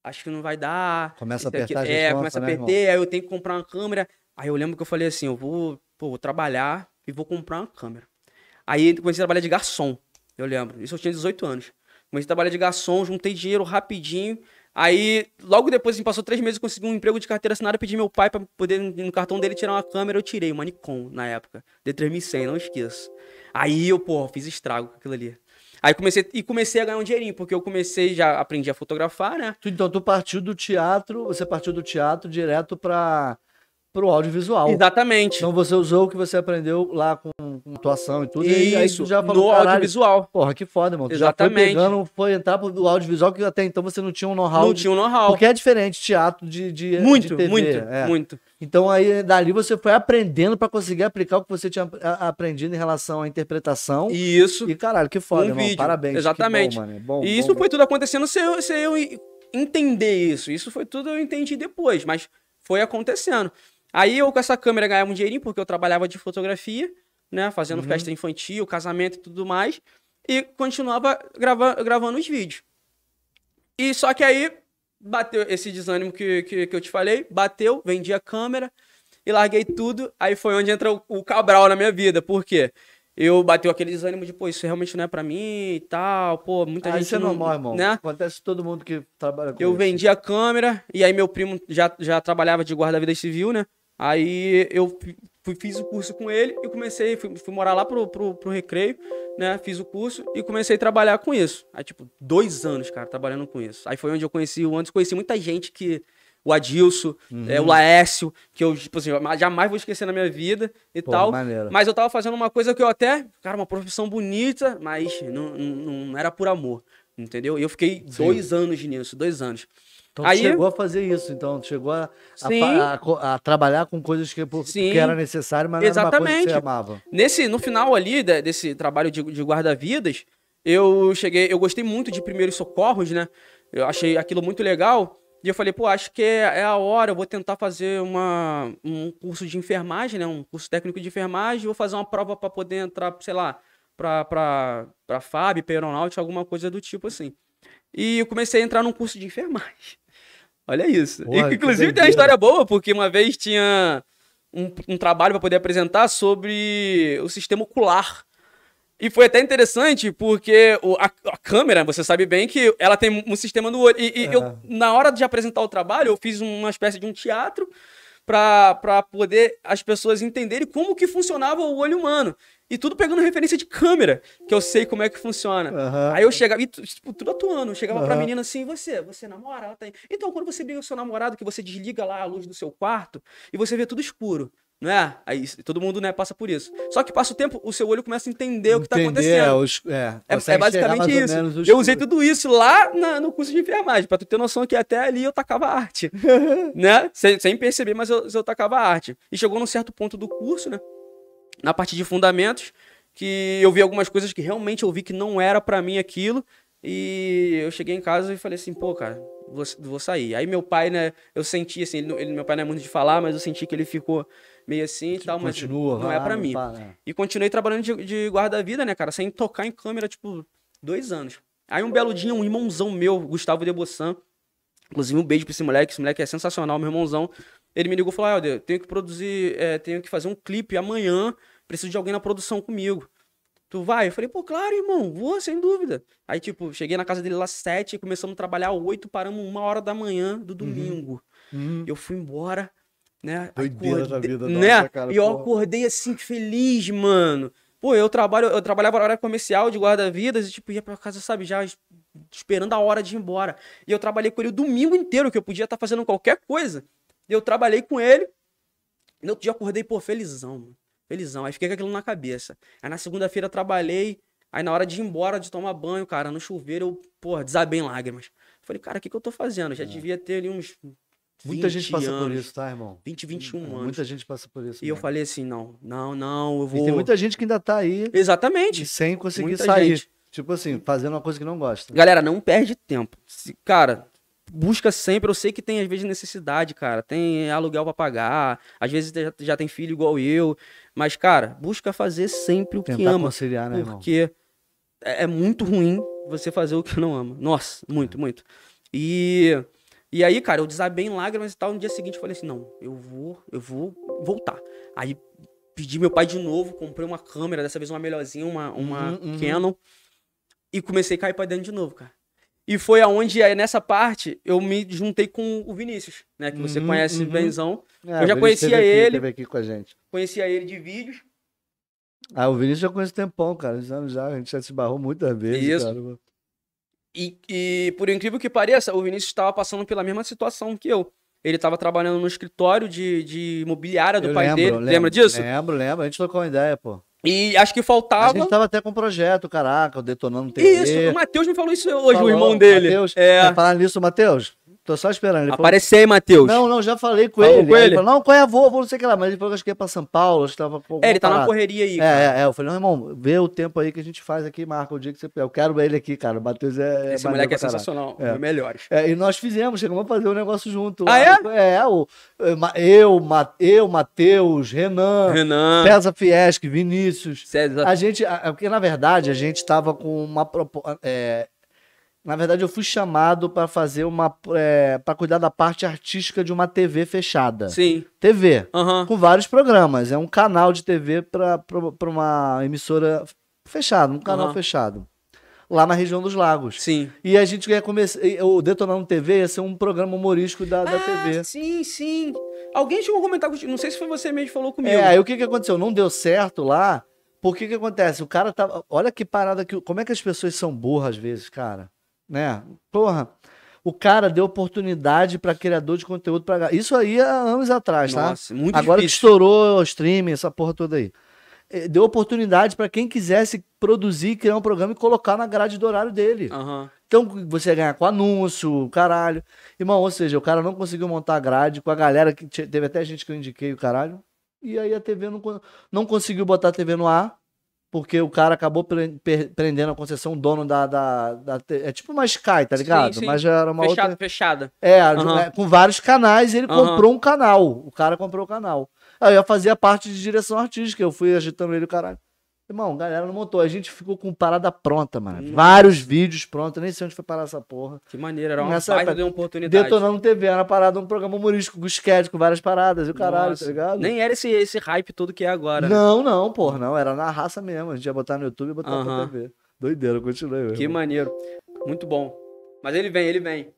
S2: acho que não vai dar.
S1: começa a
S2: Isso aqui-
S1: apertar a
S2: É, começa a
S1: né,
S2: perder, aí eu tenho que comprar uma câmera. Aí eu lembro que eu falei assim, eu vou, pô, vou trabalhar e vou comprar uma câmera. Aí comecei a trabalhar de garçom, eu lembro. Isso eu tinha 18 anos. Comecei a trabalhar de garçom, juntei dinheiro rapidinho. Aí, logo depois, assim, passou três meses, eu consegui um emprego de carteira assinada, pedi meu pai pra poder, no cartão dele, tirar uma câmera, eu tirei, uma Nikon, na época. D3100, não esqueço. Aí eu, pô, fiz estrago com aquilo ali. Aí comecei, e comecei a ganhar um dinheirinho, porque eu comecei, já aprendi a fotografar, né?
S1: Então, tu partiu do teatro, você partiu do teatro direto para o audiovisual.
S2: Exatamente.
S1: Então você usou o que você aprendeu lá com, com atuação e tudo. e aí
S2: Isso,
S1: tu já falou,
S2: no audiovisual.
S1: porra, que foda, irmão. Tu já foi
S2: Exatamente.
S1: pegando, foi entrar pro audiovisual que até então você não tinha um know-how.
S2: Não
S1: de-
S2: tinha um know-how.
S1: Porque é diferente teatro de, de,
S2: Muito,
S1: de TV.
S2: muito,
S1: é.
S2: muito.
S1: Então aí dali você foi aprendendo pra conseguir aplicar o que você tinha aprendido em relação à interpretação. E,
S2: E isso.
S1: caralho, que foda,
S2: Um
S1: irmão.
S2: vídeo,
S1: Parabéns.
S2: exatamente.
S1: bom, mano. Bom,
S2: e isso
S1: bom.
S2: foi tudo acontecendo sem eu, sem eu entender isso. Isso foi tudo eu entendi depois, mas foi acontecendo. Aí eu com essa câmera ganhava um dinheirinho, porque eu trabalhava de fotografia, né? Fazendo
S1: Uhum.
S2: festa infantil, casamento e tudo mais. E continuava grava, gravando os vídeos. E só que aí bateu esse desânimo que, que, que eu te falei, bateu, vendi a câmera e larguei tudo. Aí foi onde entra o, o Cabral na minha vida. Por quê? Eu bateu aquele desânimo de, pô, isso realmente não é pra mim e tal, pô, muita
S1: Ah,
S2: gente
S1: isso é
S2: não,
S1: normal, irmão.
S2: né?
S1: Acontece com todo mundo que trabalha com
S2: Eu
S1: isso.
S2: vendi a câmera e aí meu primo já, já trabalhava de guarda-vida civil, né? Aí eu fui, fiz o curso com ele e comecei, fui, fui morar lá pro, pro, pro recreio, né? Fiz o curso e comecei a trabalhar com isso. Aí, tipo, dois anos, cara, trabalhando com isso. Aí foi onde eu conheci o Anderson, conheci muita gente que. O Adilson, é, o Laércio, que eu, tipo assim, jamais vou esquecer na minha vida e
S1: Pô,
S2: tal.
S1: maneiro.
S2: Mas eu tava fazendo uma coisa que eu até, cara, uma profissão bonita, mas não, não, não era por amor, entendeu? E eu fiquei
S1: Sim.
S2: dois anos nisso, dois anos.
S1: Então
S2: Aí-
S1: chegou a fazer isso, então. Chegou a, a
S2: Sim.
S1: a co- a trabalhar com coisas que,
S2: Sim.
S1: que era necessário, mas não era uma coisa que
S2: Exatamente.
S1: você amava.
S2: Nesse, no final ali de- desse trabalho de, de guarda-vidas, eu cheguei, eu gostei muito de primeiros socorros, né? Eu achei aquilo muito legal. E eu falei, pô, acho que é, é a hora, eu vou tentar fazer uma, um curso de enfermagem, né? Um curso técnico de enfermagem, vou fazer uma prova para poder entrar, sei lá, pra, pra, pra FAB, pra aeronáutica, alguma coisa do tipo assim. E eu comecei a entrar num curso de enfermagem. Olha isso.
S1: Porra,
S2: inclusive tem uma história boa, porque uma vez tinha um, um trabalho para poder apresentar sobre o sistema ocular. E foi até interessante porque o, a, a, câmera, você sabe bem que ela tem um sistema no olho. E, e é. eu, na hora de apresentar o trabalho, eu fiz uma espécie de um teatro para poder as pessoas entenderem como que funcionava o olho humano. E tudo pegando referência de câmera, que eu sei como é que funciona. Uhum. Aí eu chegava, e tipo, tudo atuando. Eu chegava uhum. pra menina assim, você, você namora? Ela tem. Então, quando você briga com seu namorado, que você desliga lá a luz do seu quarto e você vê tudo escuro. Não é? Aí todo mundo né, passa por isso. Só que passa o tempo, o seu olho começa a entender, entender o que está acontecendo. É, os, é, é, é basicamente isso. Eu usei tudo isso lá na, no curso de enfermagem, para tu ter noção que até ali eu tacava arte. né? Sem, sem, perceber, mas eu, eu tacava arte. E chegou num certo ponto do curso, né? Na parte de fundamentos, que eu vi algumas coisas que realmente eu vi que não era para mim aquilo. E eu cheguei em casa e falei assim, pô, cara, vou, vou sair. Aí meu pai, né, eu senti assim, ele, ele, meu pai não é muito de falar, mas eu senti que ele ficou meio assim e tal, mas Continua, não é para mim. Pá, né? E continuei trabalhando de, de guarda-vida, né, cara, sem tocar em câmera, tipo, dois anos. Aí um belo dia, um irmãozão meu, Gustavo Debossan, inclusive um beijo pra esse moleque, esse moleque é sensacional, meu irmãozão, ele me ligou e falou, ah, eu tenho que produzir, é, tenho que fazer um clipe amanhã, preciso de alguém na produção comigo. Tu vai? Eu falei, pô, claro, irmão, vou, sem dúvida. Aí, tipo, cheguei na casa dele lá sete, começamos a trabalhar oito, paramos uma hora da manhã do domingo. Uhum. Eu fui embora, né?
S1: Doideira da vida,
S2: né? Nossa, cara, e eu acordei assim, feliz, mano. Pô, eu trabalho, eu trabalhava na hora comercial de guarda-vidas e, tipo, ia pra casa, sabe, já esperando a hora de ir embora. E eu trabalhei com ele o domingo inteiro, que eu podia estar tá fazendo qualquer coisa. E eu trabalhei com ele. E no outro dia acordei, pô, felizão, mano. Felizão. Aí fiquei com aquilo na cabeça. Aí na segunda-feira trabalhei. Aí na hora de ir embora, de tomar banho, cara, no chuveiro, eu, pô, desabei em lágrimas. Falei, cara, o que, que eu tô fazendo? Eu já é. devia ter ali uns
S1: Muita gente passa anos, por isso, tá, irmão?
S2: 20, 21
S1: é,
S2: anos.
S1: Muita gente passa por isso.
S2: E eu falei assim: não, não, não, eu vou.
S1: E tem muita gente que ainda tá aí.
S2: Exatamente.
S1: sem conseguir muita sair. Gente. Tipo assim, fazendo uma coisa que não gosta.
S2: Galera, não perde tempo. Se, cara, busca sempre. Eu sei que tem às vezes necessidade, cara. Tem aluguel para pagar. Às vezes já, já, tem filho igual eu. Mas, cara, busca fazer sempre o Tentar que ama.
S1: Conciliar, né,
S2: porque é, é muito ruim você fazer o que não ama. Nossa, muito, muito. E e aí, cara, eu desabei em lágrimas e tal. No dia seguinte eu falei assim: não, eu vou, eu vou voltar. Aí pedi meu pai de novo, comprei uma câmera, dessa vez uma melhorzinha, uma, uma uhum, uhum. Canon. E comecei a cair pra dentro de novo, cara. E foi aonde, aí, nessa parte, eu me juntei com o Vinícius, né? Que você uhum, conhece uhum. benzão. É, eu já conhecia
S1: aqui,
S2: ele.
S1: Aqui com a gente.
S2: Conhecia ele de vídeos.
S1: Ah, o Vinícius já conhece tempão, cara. Anos já, a gente já se barrou muitas vezes, Isso. cara.
S2: E, e, por incrível que pareça, o Vinícius estava passando pela mesma situação que eu. Ele estava trabalhando no escritório de, de imobiliária do eu pai lembro, dele. Lembro, Lembra disso?
S1: Lembro, lembro. A gente trocou uma ideia, pô.
S2: E acho que faltava. A
S1: gente tava até com um projeto, caraca, o Detonando TV.
S2: Isso, o Matheus me falou isso hoje, Falou, o irmão dele.
S1: Mateus, é. Falar nisso, Matheus, Tô só esperando. Ele
S2: Apareceu aí, Matheus.
S1: Não, não, já falei com falou ele. Com ele? ele falou, não, qual é a voo? Vou não sei o que lá. Mas ele falou que acho que ia pra São Paulo, acho que tava.
S2: É, ele tá parado. na correria aí.
S1: É, cara. É, é, Eu falei, não, irmão, vê o tempo aí que a gente faz aqui, marca o dia que você. Eu quero ele aqui, cara. O Matheus é.
S2: Esse moleque é sensacional. É. melhores.
S1: É, e nós fizemos, chegamos a fazer um negócio junto.
S2: Ah,
S1: lá. é? É, o, eu, eu, Matheus, Renan,
S2: Renan.
S1: César Fieschi, Vinícius.
S2: César.
S1: A gente. Porque, na verdade, a gente tava com uma proposta. É, na verdade, eu fui chamado para fazer uma. É, para cuidar da parte artística de uma TV fechada.
S2: Sim.
S1: TV.
S2: Uhum.
S1: Com vários programas. É um canal de TV para uma emissora fechada, um canal uhum. fechado. Lá na região dos lagos.
S2: Sim.
S1: E a gente ia começar. O Detonando TV ia ser um programa humorístico da, da
S2: ah,
S1: TV.
S2: Sim, sim. Alguém chegou a comentar contigo. Não sei se foi você mesmo que falou comigo.
S1: É, aí o que, que aconteceu? Não deu certo lá. Porque que acontece? O cara tava. Olha que parada que. Como é que as pessoas são burras às vezes, cara? Né? Porra, o cara deu oportunidade para criador de conteúdo para isso aí há anos atrás, tá?
S2: Nossa, muito
S1: Agora
S2: difícil.
S1: que estourou o streaming, essa porra toda aí. É, deu oportunidade para quem quisesse produzir, criar um programa e colocar na grade do horário dele.
S2: Uhum.
S1: Então você ia ganhar com anúncio, caralho. Irmão, ou seja, o cara não conseguiu montar a grade com a galera que teve até gente que eu indiquei o caralho. E aí a TV não, não conseguiu botar a TV no ar porque o cara acabou prendendo a concessão, o dono da, da, da, É tipo uma Sky, tá ligado?
S2: Sim, sim.
S1: Mas já era uma
S2: Fechado,
S1: outra.
S2: Fechada.
S1: É, uhum. com vários canais, ele uhum. comprou um canal. O cara comprou o canal. Aí eu fazia parte de direção artística, eu fui agitando ele o caralho. Irmão, galera não montou. A gente ficou com parada pronta, mano. Hum. Vários vídeos prontos. Nem sei onde foi parar essa porra.
S2: Que maneira, era uma Nessa baita de oportunidade.
S1: Detonando TV, era uma parada, um programa humorístico, sketch, com várias paradas e o caralho, Nossa. tá ligado?
S2: Nem era esse, esse hype todo que é agora.
S1: Né? Não, não, porra, não. Era na raça mesmo. A gente ia botar no YouTube e botar uh -huh. pra TV. Doideira, continuei.
S2: Que irmão. maneiro. Muito bom. Mas ele vem, ele vem.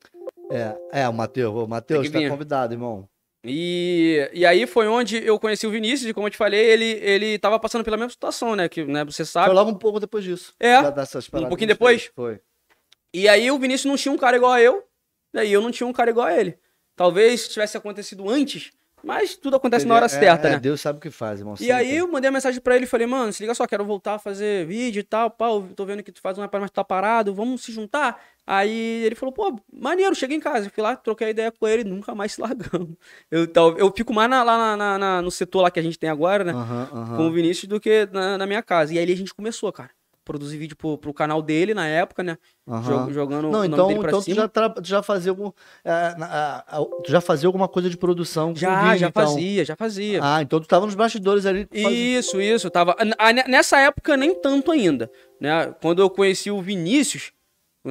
S1: É, é, o Matheus. O Matheus tá convidado, irmão.
S2: E, e aí foi onde eu conheci o Vinícius, e como eu te falei, ele, ele tava passando pela mesma situação, né? Que né, você sabe.
S1: Foi logo um pouco depois disso.
S2: É. Um pouquinho depois?
S1: Foi.
S2: E aí o Vinícius não tinha um cara igual a eu, né, e eu não tinha um cara igual a ele. Talvez tivesse acontecido antes, mas tudo acontece ele, na hora é, certa,
S1: é,
S2: né?
S1: Deus sabe o que faz, irmão.
S2: E aí eu mandei a mensagem para ele e falei, mano, se liga só, quero voltar a fazer vídeo e tal, pau, tô vendo que tu faz uma parada, mas tu tá parado, vamos se juntar? Aí ele falou, pô, maneiro, cheguei em casa. Fui lá, troquei a ideia com ele, nunca mais se largamos. Eu, eu fico mais na, lá na, na, no setor lá que a gente tem agora, né?
S1: Uhum, uhum.
S2: Com o Vinícius do que na, na, minha casa. E aí a gente começou, cara. Produzir vídeo pro, pro canal dele na época, né?
S1: Uhum.
S2: Jogando
S1: Não, então, então tu já, tra... tu já fazia algum. É, tu já fazia alguma coisa de produção?
S2: Já, vídeo, já então. fazia, já fazia.
S1: Ah, então tu tava nos bastidores ali.
S2: Isso, isso. Eu tava. Nessa época, nem tanto ainda. Né? Quando eu conheci o Vinícius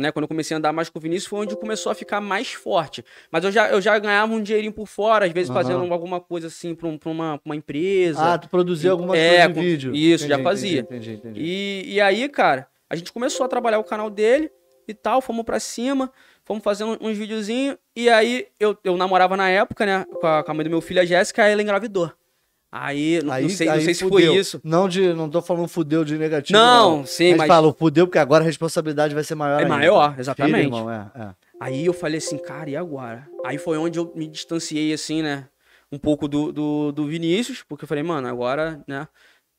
S2: né, quando eu comecei a andar mais com o Vinícius, foi onde começou a ficar mais forte. Mas eu já, eu já ganhava um dinheirinho por fora, às vezes uhum. fazendo alguma coisa assim para um, uma, uma empresa.
S1: Ah, tu produzia alguma é, coisa de vídeo.
S2: Isso, entendi, já fazia. Entendi, entendi, e, e aí, cara, a gente começou a trabalhar o canal dele e tal, fomos para cima, fomos fazendo uns videozinhos. E aí, eu, eu namorava na época, né, com a, com a mãe do meu filho, a Jéssica, ela engravidou. Aí, não, aí, não sei, aí não sei se foi isso.
S1: Não, de, não tô falando fudeu de negativo.
S2: Não, não. sim,
S1: mas. falo fudeu porque agora a responsabilidade vai ser maior.
S2: É
S1: ainda.
S2: maior, exatamente. Filho, irmão,
S1: é, é.
S2: Aí eu falei assim, cara, e agora? Aí foi onde eu me distanciei, assim, né? Um pouco do, do, do Vinícius, porque eu falei, mano, agora, né?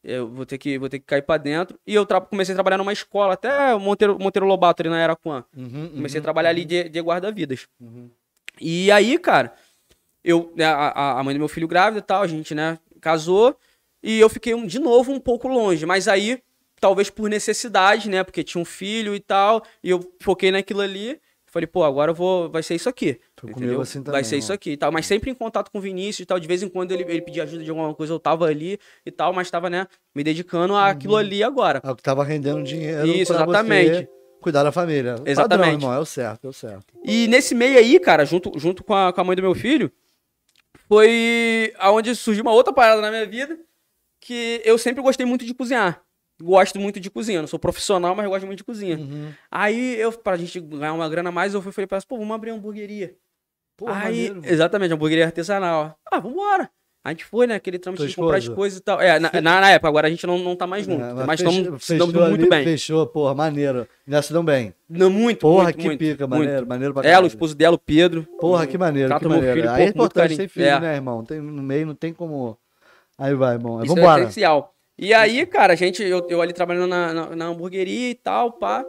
S2: Eu vou ter que, vou ter que cair pra dentro. E eu comecei a trabalhar numa escola, até Monteiro, Monteiro Lobato ali na Araquã. Uhum, comecei uhum, a trabalhar uhum. ali de, de guarda-vidas. Uhum. E aí, cara, eu, né, a, a mãe do meu filho grávida e tal, a gente, né, casou. E eu fiquei de novo um pouco longe, mas aí talvez por necessidade, né? Porque tinha um filho e tal, e eu foquei naquilo ali. Falei, pô, agora vou, vai ser isso aqui.
S1: Entendeu? Assim também,
S2: vai ser isso aqui e tal. Mas sempre em contato com o Vinícius e tal. De vez em quando ele, ele pedia ajuda de alguma coisa, eu tava ali e tal, mas tava, né, me dedicando àquilo uhum. ali agora.
S1: É o que tava rendendo dinheiro.
S2: Isso, exatamente.
S1: cuidar da família.
S2: Exatamente. Padrão,
S1: irmão, é o certo, é o certo.
S2: E nesse meio aí, cara, junto, junto com, a, com a mãe do meu filho, foi aonde surgiu uma outra parada na minha vida que eu sempre gostei muito de cozinhar. Gosto muito de cozinha. Não sou profissional, mas gosto muito de cozinha. Uhum. Aí, eu, pra gente ganhar uma grana a mais, eu fui, falei pra ela, pô, vamos abrir uma hamburgueria. Pô, Aí, maneiro, exatamente, uma hamburgueria artesanal. Ah, vambora. A gente foi, né? Aquele trâmite de comprar as coisas e tal. É, na, na, na, época, agora a gente não, não tá mais junto. É, mas estamos muito bem.
S1: Fechou, porra, maneiro. Já se dão bem.
S2: Não, muito,
S1: Porra,
S2: muito,
S1: que
S2: muito,
S1: pica, maneiro, muito. maneiro
S2: pra Ela, o esposo dela, o Pedro.
S1: Porra, que maneiro, que maneiro. Filho, Aí é importante ter filho, é. né, irmão? Tem, no meio não tem como Aí vai, irmão. Isso Vambora. é
S2: essencial. E aí, cara, a gente, eu, eu ali trabalhando na, na, na hamburgueria e tal, pá.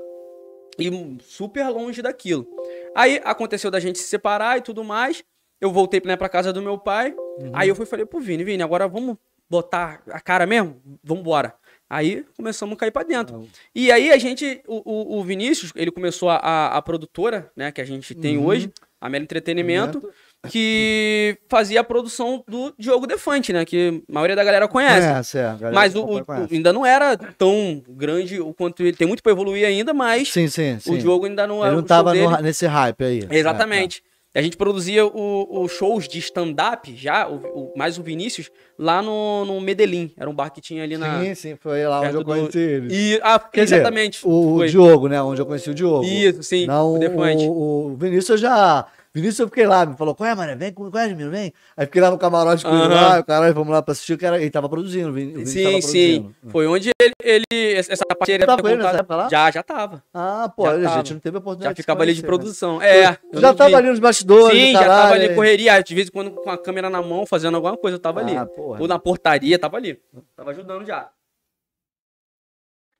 S2: E super longe daquilo. Aí aconteceu da gente se separar e tudo mais. Eu voltei né, pra casa do meu pai. Uhum. Aí eu fui falei pro Vini, Vini, agora vamos botar a cara mesmo? Vambora. Aí começamos a cair para dentro. Uhum. E aí a gente, o, o, o, Vinícius, ele começou a, a, a produtora, né, que a gente tem uhum. hoje, a Melo Entretenimento que fazia a produção do Diogo Defante, né? Que a maioria da galera conhece.
S1: Conhece, é, galera
S2: mas o, o, ainda não era tão grande o quanto ele tem muito para evoluir ainda, mas
S1: sim, sim, sim.
S2: o Diogo ainda não
S1: era. Ele não tava no, nesse hype aí.
S2: Exatamente. É, é. A gente produzia os shows de stand-up, já, o, o, mais o Vinícius, lá no, no Medellín. Era um bar que tinha ali na.
S1: Sim, sim, foi lá onde eu conheci do... ele.
S2: E, ah, Quer exatamente.
S1: Dizer, o, o Diogo, né? Onde eu conheci o Diogo.
S2: Isso, sim.
S1: Não, o, o, o Vinícius já Vinícius, eu fiquei lá, me falou, qual é, mano? Vem, qual é, Admiro? Vem. Aí fiquei lá no camarote com ele lá, o caralho, vamos lá pra assistir, o cara, ele tava produzindo, o Vinícius
S2: Sim, tava sim. Foi onde ele, ele essa parceria...
S1: Tava com ele nessa época lá?
S2: Já, já tava.
S1: Ah, pô, já a tava. gente não teve a oportunidade
S2: Já ficava ali de né? produção. É.
S1: Eu já tava vi. ali nos bastidores,
S2: Sim, já tava ali correria, de vez em quando com a câmera na mão, fazendo alguma coisa, eu tava ah, ali. Porra. Ou na portaria, tava ali. Tava ajudando já.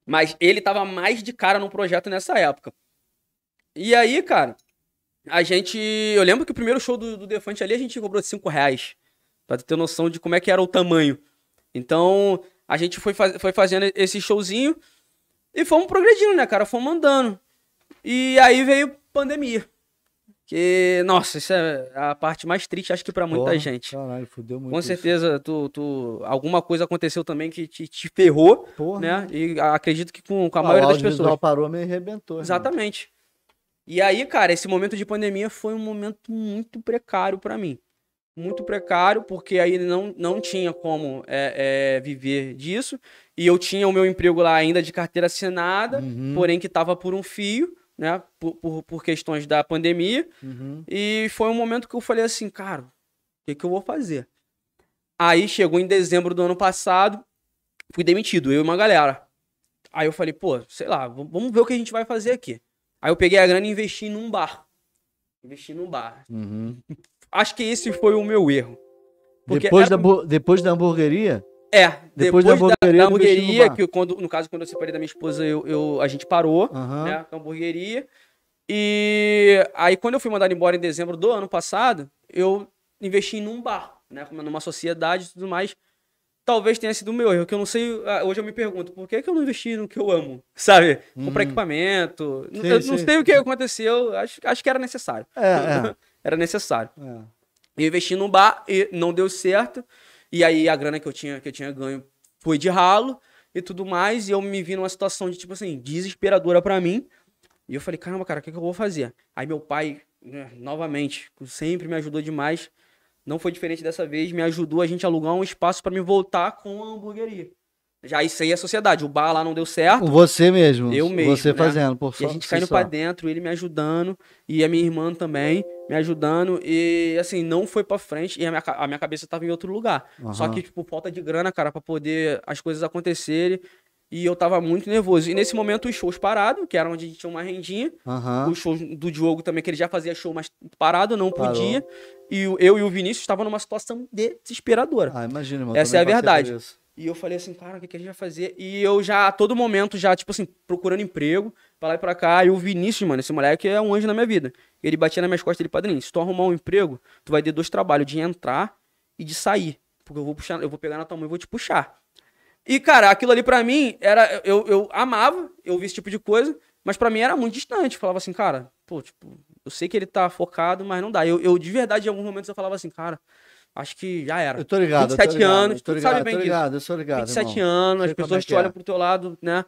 S2: Mas ele tava mais de cara no projeto nessa época. E aí, cara, a gente. Eu lembro que o primeiro show do, do Defante ali a gente cobrou 5 reais. Pra ter noção de como é que era o tamanho. Então, a gente foi, faz, foi fazendo esse showzinho e fomos progredindo, né, cara? Fomos andando. E aí veio pandemia. Que, nossa, isso é a parte mais triste, acho que pra muita
S1: Porra,
S2: gente.
S1: Caralho, fudeu muito.
S2: Com certeza, tu, tu, alguma coisa aconteceu também que te, te ferrou,
S1: Porra.
S2: né? E acredito que com, com a
S1: Ah,
S2: maioria
S1: o
S2: das pessoas.
S1: parou, me arrebentou.
S2: Exatamente. E aí, cara, esse momento de pandemia foi um momento muito precário pra mim. Muito precário, porque aí não, não tinha como é, é, viver disso. E eu tinha o meu emprego lá ainda de carteira assinada,
S1: Uhum,
S2: porém que tava por um fio, né? Por, por, por questões da pandemia.
S1: uhum.
S2: E foi um momento que eu falei assim, cara, o que, que eu vou fazer? Aí chegou em dezembro do ano passado, fui demitido, eu e uma galera. Aí eu falei, pô, sei lá, vamos ver o que a gente vai fazer aqui. Aí eu peguei a grana e investi num bar. Investi num bar.
S1: Uhum.
S2: Acho que esse foi o meu erro.
S1: Depois,
S2: era-
S1: da, depois da hamburgueria?
S2: É,
S1: Depois
S2: depois,
S1: da
S2: da,
S1: hamburgueria,
S2: da
S1: no
S2: hamburgueria, que quando, no caso, quando eu separei da minha esposa, eu, eu- a gente parou.
S1: Aham.
S2: né, com a hamburgueria. E aí, quando eu fui mandado embora em dezembro do ano passado, eu investi num bar, né, numa sociedade e tudo mais. Talvez tenha sido o meu erro, que eu não sei. ah, Hoje eu me pergunto, por que, que eu não investi no que eu amo? Sabe? Comprar
S1: Hum.
S2: equipamento.
S1: Sim,
S2: eu não
S1: sim,
S2: sei o que aconteceu, acho, acho que era necessário.
S1: É,
S2: Era necessário.
S1: é. é.
S2: Eu investi num bar e não deu certo. E aí a grana que eu tinha, que eu tinha ganho foi de ralo e tudo mais. E eu me vi numa situação de, tipo assim, desesperadora pra mim. E eu falei, caramba, cara, o que, que eu vou fazer? Aí meu pai, né, novamente, sempre me ajudou demais. Não foi diferente dessa vez, me ajudou a gente a alugar um espaço pra me voltar com a hamburgueria. Já isso aí é sociedade. O bar lá não deu certo.
S1: Você mesmo.
S2: Eu mesmo,
S1: Você
S2: né?
S1: fazendo, por
S2: E a
S1: só-
S2: gente caindo
S1: só.
S2: pra dentro, ele me ajudando, e a minha irmã também me ajudando, e assim, não foi pra frente, e a minha, a minha cabeça tava em outro lugar. Só
S1: Aham.
S2: que, tipo, falta de grana, cara, pra poder as coisas acontecerem, e eu tava muito nervoso. E nesse momento, os shows parados, que era onde a gente tinha uma rendinha,
S1: Aham.
S2: os shows do Diogo também, que ele já fazia show, mas parado, não
S1: Parou.
S2: podia, e eu e o Vinícius estavam numa situação desesperadora.
S1: Ah, imagina, irmão.
S2: Essa é a verdade. E eu falei assim, cara, o que, que a gente vai fazer? E eu já, a todo momento, já, tipo assim, procurando emprego, pra lá e pra cá. E o Vinícius, mano, esse moleque é um anjo na minha vida. Ele batia nas minhas costas, ele, padrinho, se tu arrumar um emprego, tu vai ter dois trabalhos, de entrar e de sair. Porque eu vou puxar, eu vou pegar na tua mão e vou te puxar. E, cara, aquilo ali pra mim, era, eu, eu amava, eu vi esse tipo de coisa, mas pra mim era muito distante. Eu falava assim, cara, pô, tipo, eu sei que ele tá focado, mas não dá. Eu, eu de verdade, em alguns momentos, eu falava assim, cara, acho que já era.
S1: Eu tô ligado. eu tô
S2: 27
S1: ligado,
S2: anos,
S1: tô
S2: tu
S1: ligado,
S2: sabe bem
S1: tô
S2: disso.
S1: ligado, eu sou ligado.
S2: 27
S1: irmão.
S2: anos, as
S1: é
S2: pessoas
S1: que
S2: te
S1: é.
S2: olham pro teu lado, né?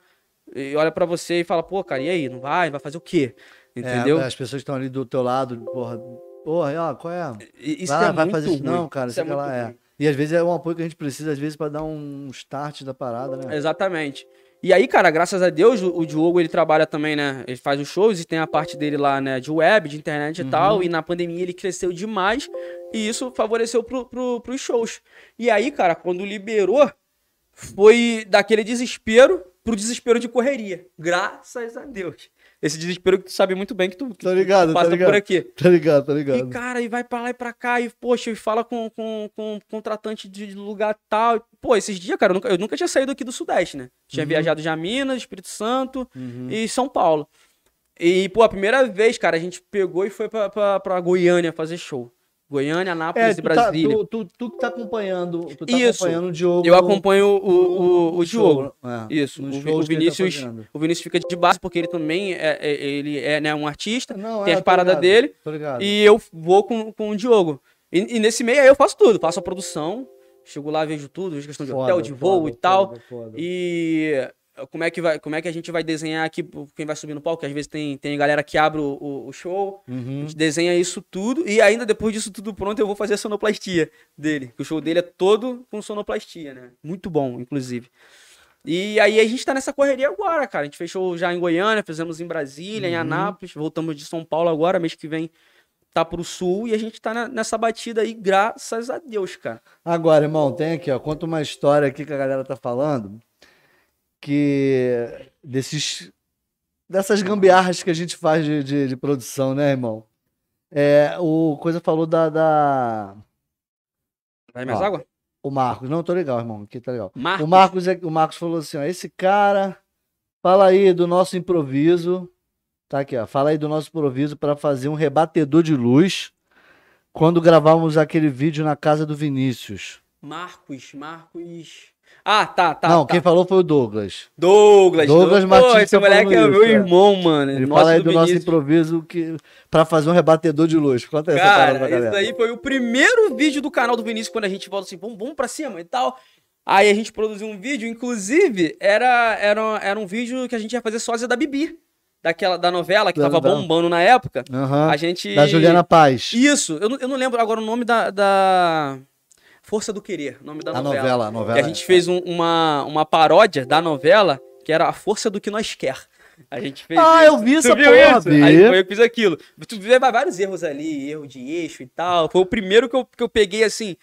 S2: E olha pra você e fala, pô, cara, e aí? Não vai? Vai fazer o quê? Entendeu?
S1: É, as pessoas estão ali do teu lado, porra. Porra, ó, qual é?
S2: E- Isso
S1: vai lá,
S2: é
S1: vai
S2: muito
S1: fazer isso.
S2: ruim.
S1: Não, cara,
S2: Isso
S1: sei
S2: é
S1: que lá
S2: muito
S1: é. E às vezes é um apoio que a gente precisa, às vezes, pra dar um start da parada, né?
S2: Exatamente. E aí, cara, graças a Deus, o, o Diogo, ele trabalha também, né? Ele faz os shows e tem a parte dele lá, né? De web, de internet e
S1: Uhum.
S2: tal. E na pandemia ele cresceu demais. E isso favoreceu pro, pro, pros shows. E aí, cara, quando liberou, foi daquele desespero pro desespero de correria. Graças a Deus. Esse desespero que tu sabe muito bem que tu, que tu
S1: ligado, tô
S2: passa
S1: ligado.
S2: por aqui.
S1: Tá ligado, tá
S2: E,
S1: ligado.
S2: cara, e vai pra lá e pra cá, e, poxa, e fala com, com, com contratante de lugar tal. Pô, esses dias, cara, eu nunca, eu nunca tinha saído aqui do Sudeste, né? Tinha
S1: Uhum.
S2: viajado já Minas, Espírito Santo
S1: Uhum.
S2: e São Paulo. E, pô, a primeira vez, cara, a gente pegou e foi pra, pra, pra Goiânia fazer show. Goiânia, Anápolis
S1: É,
S2: e
S1: tá,
S2: Brasília.
S1: tu, tu, tu que tá acompanhando, tu tá
S2: Isso.
S1: acompanhando o Diogo.
S2: Eu acompanho o, o, o,
S1: no
S2: Diogo.
S1: show, é,
S2: Isso, o, o
S1: tá
S2: Vinícius,
S1: fazendo.
S2: o Vinícius fica de base porque ele também é, é- ele é né, um artista,
S1: Não,
S2: tem
S1: é,
S2: as paradas dele. E eu vou com, com o Diogo. E, e nesse meio aí eu faço tudo. Faço a produção, chego lá, vejo tudo, vejo questão de
S1: Foda,
S2: hotel, de voo
S1: foda,
S2: e tal.
S1: foda.
S2: E como é, que vai, como é que a gente vai desenhar aqui, quem vai subir no palco, que às vezes tem, tem galera que abre o, o- o show. A
S1: Uhum.
S2: gente desenha isso tudo. E ainda depois disso tudo pronto, eu vou fazer a sonoplastia dele. Que o show dele é todo com sonoplastia, né? Muito bom, inclusive. E aí a gente tá nessa correria agora, cara. A gente fechou já em Goiânia, fizemos em Brasília, em
S1: Uhum.
S2: Anápolis, voltamos de São Paulo agora, mês que vem tá pro sul e a gente tá na- nessa batida aí, graças a Deus, cara.
S1: Agora, irmão, tem aqui, ó. Conta uma história aqui que a galera tá falando. Que desses. Dessas gambiarras que a gente faz de, de, de produção, né, irmão? É, o Coisa falou da. da...
S2: Vai mais
S1: Ó,
S2: água?
S1: O Marcos. Não, tô legal, irmão. Aqui tá legal.
S2: Marcos.
S1: O Marcos, é- o Marcos falou assim: ó, esse cara. Fala aí do nosso improviso. Tá aqui, ó. Fala aí do nosso improviso para fazer um rebatedor de luz quando gravávamos aquele vídeo na casa do Vinícius.
S2: Marcos, Marcos. Ah, tá, tá.
S1: não,
S2: tá.
S1: quem falou foi o Douglas.
S2: Douglas.
S1: Douglas
S2: Pô,
S1: Martins
S2: esse
S1: tá
S2: moleque é meu
S1: é.
S2: irmão, mano.
S1: Ele fala aí do nosso
S2: Vinícius.
S1: improviso que, pra fazer um rebatedor de luz. Conta essa parada pra
S2: Cara,
S1: galera.
S2: isso aí foi o primeiro vídeo do canal do Vinícius quando a gente volta assim, vamos, vamos pra cima e tal. Aí a gente produziu um vídeo, inclusive, era, era, era um vídeo que a gente ia fazer sósia da Bibi. Daquela, da novela que
S1: Da-
S2: tava
S1: da-
S2: bombando na época.
S1: Aham.
S2: A gente.
S1: Da Juliana Paz.
S2: Isso, eu não, eu não lembro agora o nome da. da... Força do Querer, o nome da
S1: A
S2: novela.
S1: novela, a novela.
S2: E a gente fez um- uma, uma paródia da novela que era A Força do que Nós Quer. A gente fez
S1: Ah,
S2: isso.
S1: eu vi
S2: Tu
S1: essa
S2: viu
S1: porra,
S2: isso? Aí foi eu que fiz aquilo. Tu vê vários erros ali, erro de eixo e tal. Foi o primeiro que eu, que eu peguei assim.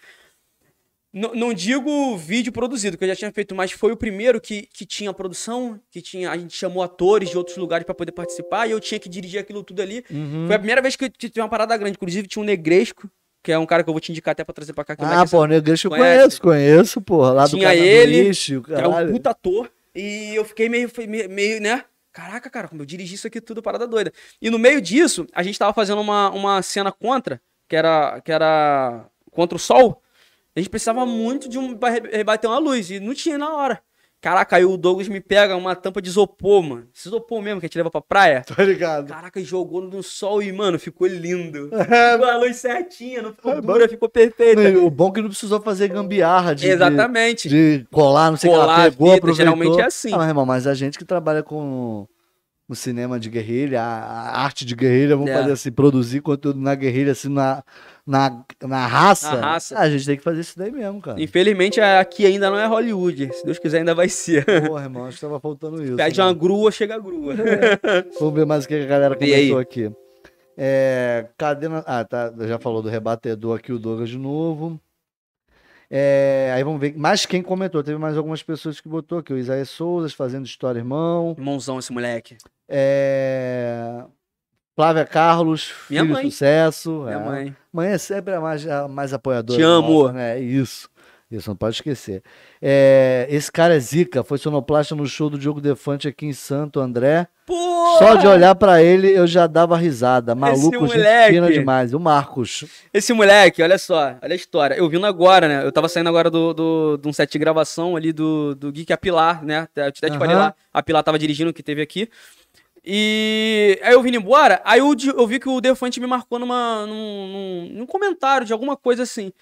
S2: N- não digo vídeo produzido, que eu já tinha feito, mas foi o primeiro que, que tinha produção, que tinha. A gente chamou atores de outros lugares pra poder participar e eu tinha que dirigir aquilo tudo ali.
S1: Uhum.
S2: Foi a primeira vez que, que teve uma parada grande. Inclusive, tinha um Negresco, que é um cara que eu vou te indicar até pra trazer pra cá. Que o
S1: Ah, pô, o Negresco eu conheço, conheço, pô. Lá do
S2: Tinha
S1: do
S2: ele,
S1: Ixi, o
S2: que é um puta ator. E eu fiquei meio, meio, meio, né? Caraca, cara, como eu dirigi isso aqui tudo, parada doida. E no meio disso, a gente tava fazendo uma, uma cena contra, que era, que era contra o sol. A gente precisava muito de um rebater uma luz, e não tinha na hora. Caraca, aí o Douglas me pega uma tampa de isopor, mano. Esse isopor mesmo que a gente leva pra praia.
S1: Tô ligado.
S2: Caraca, jogou no sol e, mano, ficou lindo.
S1: É,
S2: Ficou a luz certinha, não ficou
S1: É,
S2: dura, ficou perfeita.
S1: o bom é que não precisou fazer gambiarra de,
S2: Exatamente.
S1: de, de colar, não sei o que
S2: a
S1: pegou,
S2: fita,
S1: aproveitou.
S2: geralmente é assim.
S1: Ah, mas, irmão, mas a gente que trabalha com o cinema de guerrilha, a, a arte de guerrilha, vamos
S2: É.
S1: fazer assim, produzir conteúdo na guerrilha, assim, na, na, na raça,
S2: Na raça.
S1: a gente tem que fazer isso daí mesmo, cara.
S2: Infelizmente, aqui ainda não é Hollywood. Se Deus quiser, ainda vai ser.
S1: Porra, irmão, acho que tava faltando isso.
S2: Pede
S1: né?
S2: uma grua, chega a grua.
S1: Vamos ver mais o que a galera comentou aqui. É, cadê na... Ah, tá. Já falou do rebatedor aqui, o Douglas de novo. É, aí vamos ver. Mas quem comentou? Teve mais algumas pessoas que botou aqui. O Isaías Souza fazendo história, irmão.
S2: Irmãozão esse moleque.
S1: É, Flávia Carlos,
S2: Minha
S1: filho
S2: mãe.
S1: sucesso.
S2: Minha
S1: é.
S2: mãe.
S1: Mãe é sempre a mais, a mais apoiadora.
S2: Te amo.
S1: nossa, né? Isso. Isso, não pode esquecer. É, esse cara é zica, foi sonoplasta no show do Diogo Defante aqui em Santo André.
S2: Pô!
S1: Só de olhar pra ele eu já dava risada. Maluco, gente
S2: moleque.
S1: fina demais. O Marcos.
S2: Esse moleque, olha só, olha a história. Eu vindo agora, né? Eu tava saindo agora do, do, de um set de gravação ali do, do Geek a Pilar, né? Eu até te falei lá. A Pilar tava dirigindo que teve aqui. E aí eu vim embora, aí eu, eu vi que o Defante me marcou numa, num, num, num comentário de alguma coisa assim.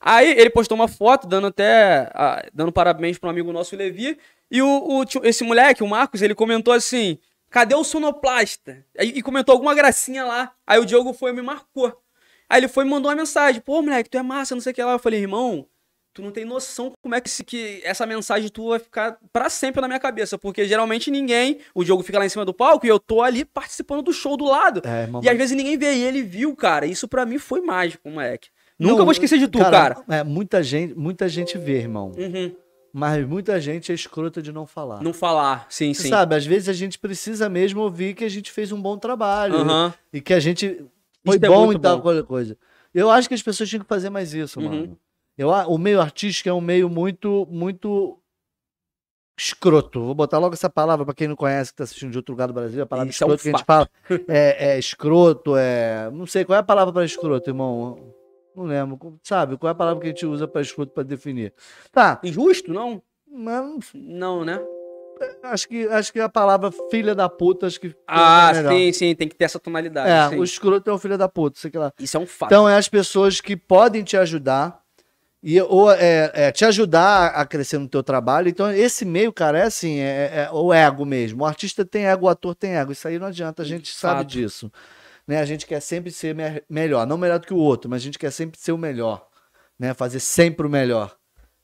S2: Aí ele postou uma foto dando até. dando parabéns para um amigo nosso, o Levi. E o, o esse moleque, o Marcos, ele comentou assim: cadê o sonoplasta? Aí- E comentou alguma gracinha lá. Aí o Diogo foi e me marcou. Aí ele foi e mandou uma mensagem: pô, moleque, tu é massa, não sei o que lá. Eu falei, irmão. Tu não tem noção como é que, se- que essa mensagem tua vai ficar pra sempre na minha cabeça. Porque geralmente ninguém. O Diogo fica lá em cima do palco e eu tô ali participando do show do lado.
S1: É,
S2: E às vezes ninguém vê. E ele viu, cara. Isso pra mim foi mágico, moleque. Nunca
S1: Não,
S2: vou esquecer de tu, cara.
S1: É, muita gente, muita gente vê, irmão.
S2: Uhum.
S1: Mas muita gente é escrota de não falar.
S2: Não falar, sim,
S1: Você
S2: sim.
S1: sabe, às vezes a gente precisa mesmo ouvir que a gente fez um bom trabalho.
S2: Aham.
S1: E que a gente foi
S2: Isso é
S1: bom
S2: muito
S1: e tal,
S2: bom.
S1: coisa. Eu acho que as pessoas tinham que fazer mais isso,
S2: Uhum.
S1: mano. Eu, o meio artístico é um meio muito, muito escroto. Vou botar logo essa palavra pra quem não conhece, que tá assistindo de outro lugar do Brasil. A palavra
S2: Isso é um
S1: escroto que a gente fala é, é escroto, é... Não sei, qual é a palavra pra escroto, irmão? Não lembro. Sabe, qual é a palavra que a gente usa pra escroto pra definir? Tá,
S2: Injusto, não?
S1: mas
S2: Não, né?
S1: acho que, acho que a palavra filha da puta, acho que...
S2: Ah,
S1: é
S2: sim, sim, tem que ter essa tonalidade.
S1: É,
S2: sim.
S1: o escroto é o filho da puta, sei lá.
S2: Isso é um fato.
S1: Então, é as pessoas que podem te ajudar e ou é, é, te ajudar a crescer no teu trabalho. Então, esse meio, cara, é assim, é, é o ego mesmo. O artista tem ego, o ator tem ego. Isso aí não adianta, a gente sabe
S2: Fato.
S1: disso. Né? A gente quer sempre ser me- melhor. Não melhor do que o outro, mas a gente quer sempre ser o melhor. Né? Fazer sempre o melhor.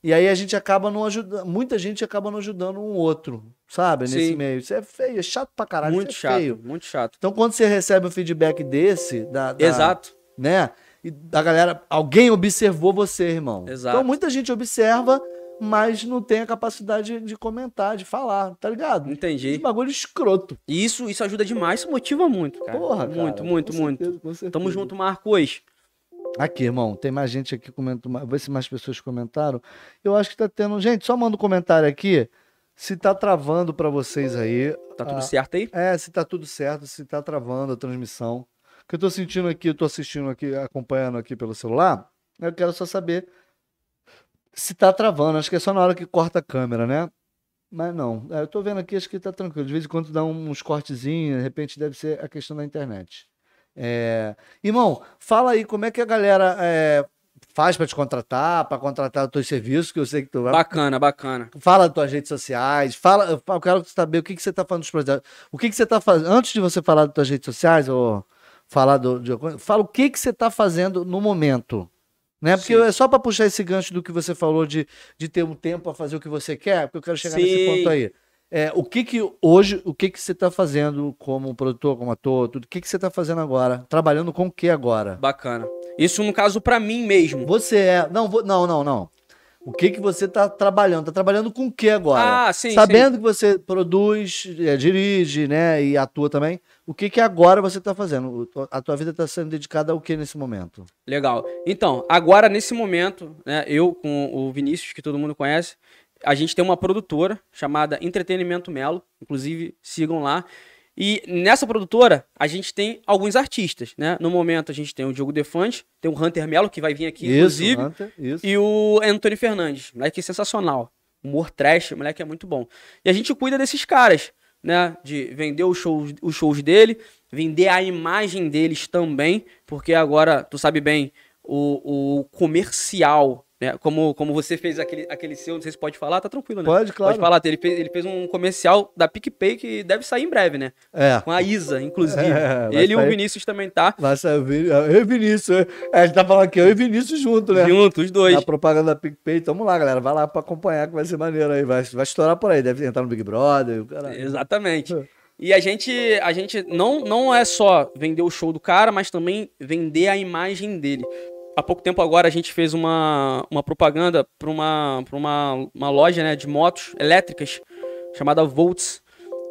S1: E aí a gente acaba não ajudando. Muita gente acaba não ajudando um outro, sabe? Nesse
S2: Sim.
S1: meio. Isso é feio, é chato pra caralho.
S2: muito
S1: é
S2: chato,
S1: feio.
S2: muito chato.
S1: Então, quando você recebe um feedback desse, da, da-
S2: Exato.
S1: né? E da galera, alguém observou você, irmão.
S2: Exato.
S1: Então muita gente observa, mas não tem a capacidade de comentar, de falar, tá ligado? Esse
S2: Entendi.
S1: bagulho escroto.
S2: E isso, isso ajuda demais, isso motiva muito, cara.
S1: Porra, cara.
S2: Muito, muito, muito.
S1: certeza, com certeza.
S2: Tamo junto, Marcos.
S1: Aqui, irmão, tem mais gente aqui comentando. Vê se mais pessoas comentaram. Eu acho que tá tendo. Gente, só manda um comentário aqui se tá travando pra vocês aí.
S2: Tá tudo
S1: Ah,
S2: certo aí?
S1: É, se tá tudo certo, se tá travando a transmissão. Que eu tô sentindo aqui, eu tô assistindo aqui, acompanhando aqui pelo celular, eu quero só saber se tá travando. Acho que é só na hora que corta a câmera, né? Mas não. É, eu tô vendo aqui, acho que tá tranquilo. De vez em quando dá uns cortezinhos, de repente deve ser a questão da internet. É... Irmão, fala aí como é que a galera é, faz para te contratar, para contratar os teus serviços, que eu sei que tu vai.
S2: Bacana, bacana.
S1: Fala das tuas redes sociais, fala, eu quero saber o que, que você tá falando dos projetos. O que, que você tá fazendo. Antes de você falar das tuas redes sociais, ou falar do. De, fala o que, que você tá fazendo no momento. Né? Porque Sim. é só para puxar esse gancho do que você falou de, de ter um tempo para fazer o que você quer, porque eu quero chegar Sim. nesse ponto aí. É, o que que hoje, o que que você está fazendo como produtor, como ator, tudo, o que que você está fazendo agora? Trabalhando com o que agora?
S2: Bacana. Isso no caso para mim mesmo.
S1: Você é, não, vou, não, não, não. O que que você está trabalhando? Está trabalhando com o que agora?
S2: Ah, sim,
S1: Sabendo
S2: sim.
S1: que você produz, é, dirige, né, e atua também. O que que agora você está fazendo? A tua vida está sendo dedicada ao que nesse momento?
S2: Legal. Então, agora nesse momento, né, eu com o Vinícius, que todo mundo conhece, a gente tem uma produtora chamada Entretenimento Melo, inclusive sigam lá. E nessa produtora, a gente tem alguns artistas, né? No momento, a gente tem o Diogo Defante, tem o Hunter Melo, que vai vir aqui, isso, inclusive, Hunter, isso. e o Anthony Fernandes, moleque é sensacional. Humor trash, moleque é muito bom. E a gente cuida desses caras, né? De vender os shows, os shows dele, vender a imagem deles também, porque agora, tu sabe bem, o, o comercial né? Como, como você fez aquele, aquele seu, não sei se pode falar, tá tranquilo, né?
S1: Pode, claro.
S2: Pode falar, ele fez, ele fez um comercial da PicPay que deve sair em breve, né?
S1: É.
S2: Com a Isa, inclusive. É, ele e o Vinícius também tá.
S1: Vai sair, eu e o Vinícius. É, a gente tá falando aqui, eu e o Vinícius junto, né?
S2: Juntos, os dois.
S1: A propaganda da PicPay. Tamo lá, galera. Vai lá pra acompanhar que vai ser maneiro aí. Vai, vai estourar por aí. Deve entrar no Big Brother.
S2: Exatamente. É. E a gente, a gente não, não é só vender o show do cara, mas também vender a imagem dele há pouco tempo agora a gente fez uma, uma propaganda para uma, pra uma, uma loja né, de motos elétricas chamada Volts.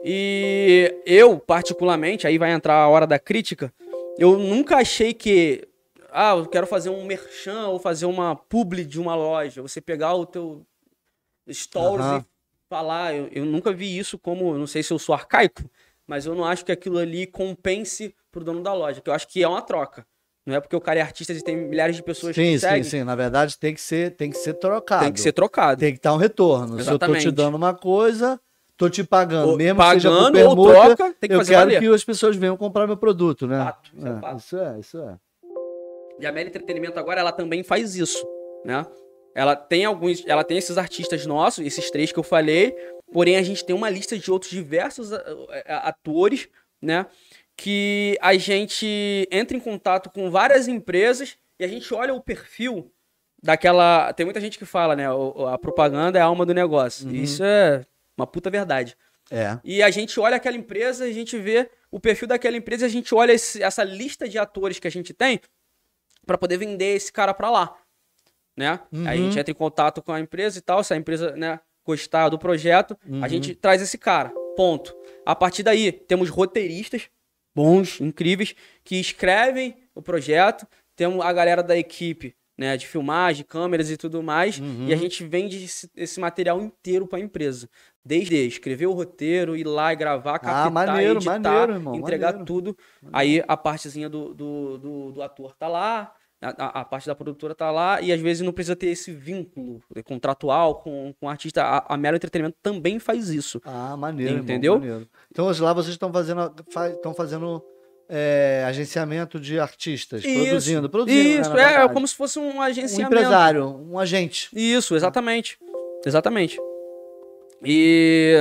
S2: E eu, particularmente, aí vai entrar a hora da crítica, eu nunca achei que, ah, eu quero fazer um merchan ou fazer uma publi de uma loja. Você pegar o teu stories uhum. e falar. Eu, eu nunca vi isso como, não sei se eu sou arcaico, mas eu não acho que aquilo ali compense pro dono da loja, que eu acho que é uma troca. Não é porque o cara é artista e tem milhares de pessoas
S1: sim,
S2: que seguem.
S1: Sim, sim, Na verdade, tem que ser, tem que ser trocado.
S2: Tem que ser trocado.
S1: Tem que estar um retorno. Exatamente. Se eu tô te dando uma coisa, tô te pagando,
S2: ou,
S1: mesmo
S2: pagando,
S1: que seja por
S2: permuta, ou troca, tem que
S1: eu
S2: fazer
S1: quero
S2: valer.
S1: que as pessoas venham comprar meu produto, né?
S2: Fato, isso, é, é,
S1: isso é, isso é.
S2: E a Meli Entretenimento agora, ela também faz isso, né? Ela tem alguns, ela tem esses artistas nossos, esses três que eu falei, porém a gente tem uma lista de outros diversos atores, né? Que a gente entra em contato com várias empresas e a gente olha o perfil daquela. Tem muita gente que fala, né? A propaganda é a alma do negócio. Uhum. Isso é uma puta verdade.
S1: É.
S2: E a gente olha aquela empresa, a gente vê o perfil daquela empresa, a gente olha esse, essa lista de atores que a gente tem para poder vender esse cara para lá, né? Uhum. Aí a gente entra em contato com a empresa e tal, se a empresa, né, gostar do projeto, uhum. a gente traz esse cara. Ponto. A partir daí, temos roteiristas bons, incríveis, que escrevem o projeto. Temos a galera da equipe, né, de filmagem, câmeras e tudo mais, uhum. e a gente vende esse, esse material inteiro para a empresa. Desde escrever o roteiro, ir lá e gravar, captar, ah, maneiro, editar, maneiro, irmão, entregar maneiro. tudo. Aí a partezinha do, do, do, do ator tá lá, a, a, parte da produtora tá lá e às vezes não precisa ter esse vínculo contratual com, com o artista. A, a Melo Entretenimento também faz isso.
S1: Ah, maneiro.
S2: Entendeu?
S1: Irmão, maneiro. Então hoje lá vocês estão fazendo, estão fazendo é, agenciamento de artistas, isso, produzindo, produzindo.
S2: Né, isso, né, é, é como se fosse um agenciamento.
S1: Um empresário, um agente.
S2: Isso, exatamente. Exatamente. E,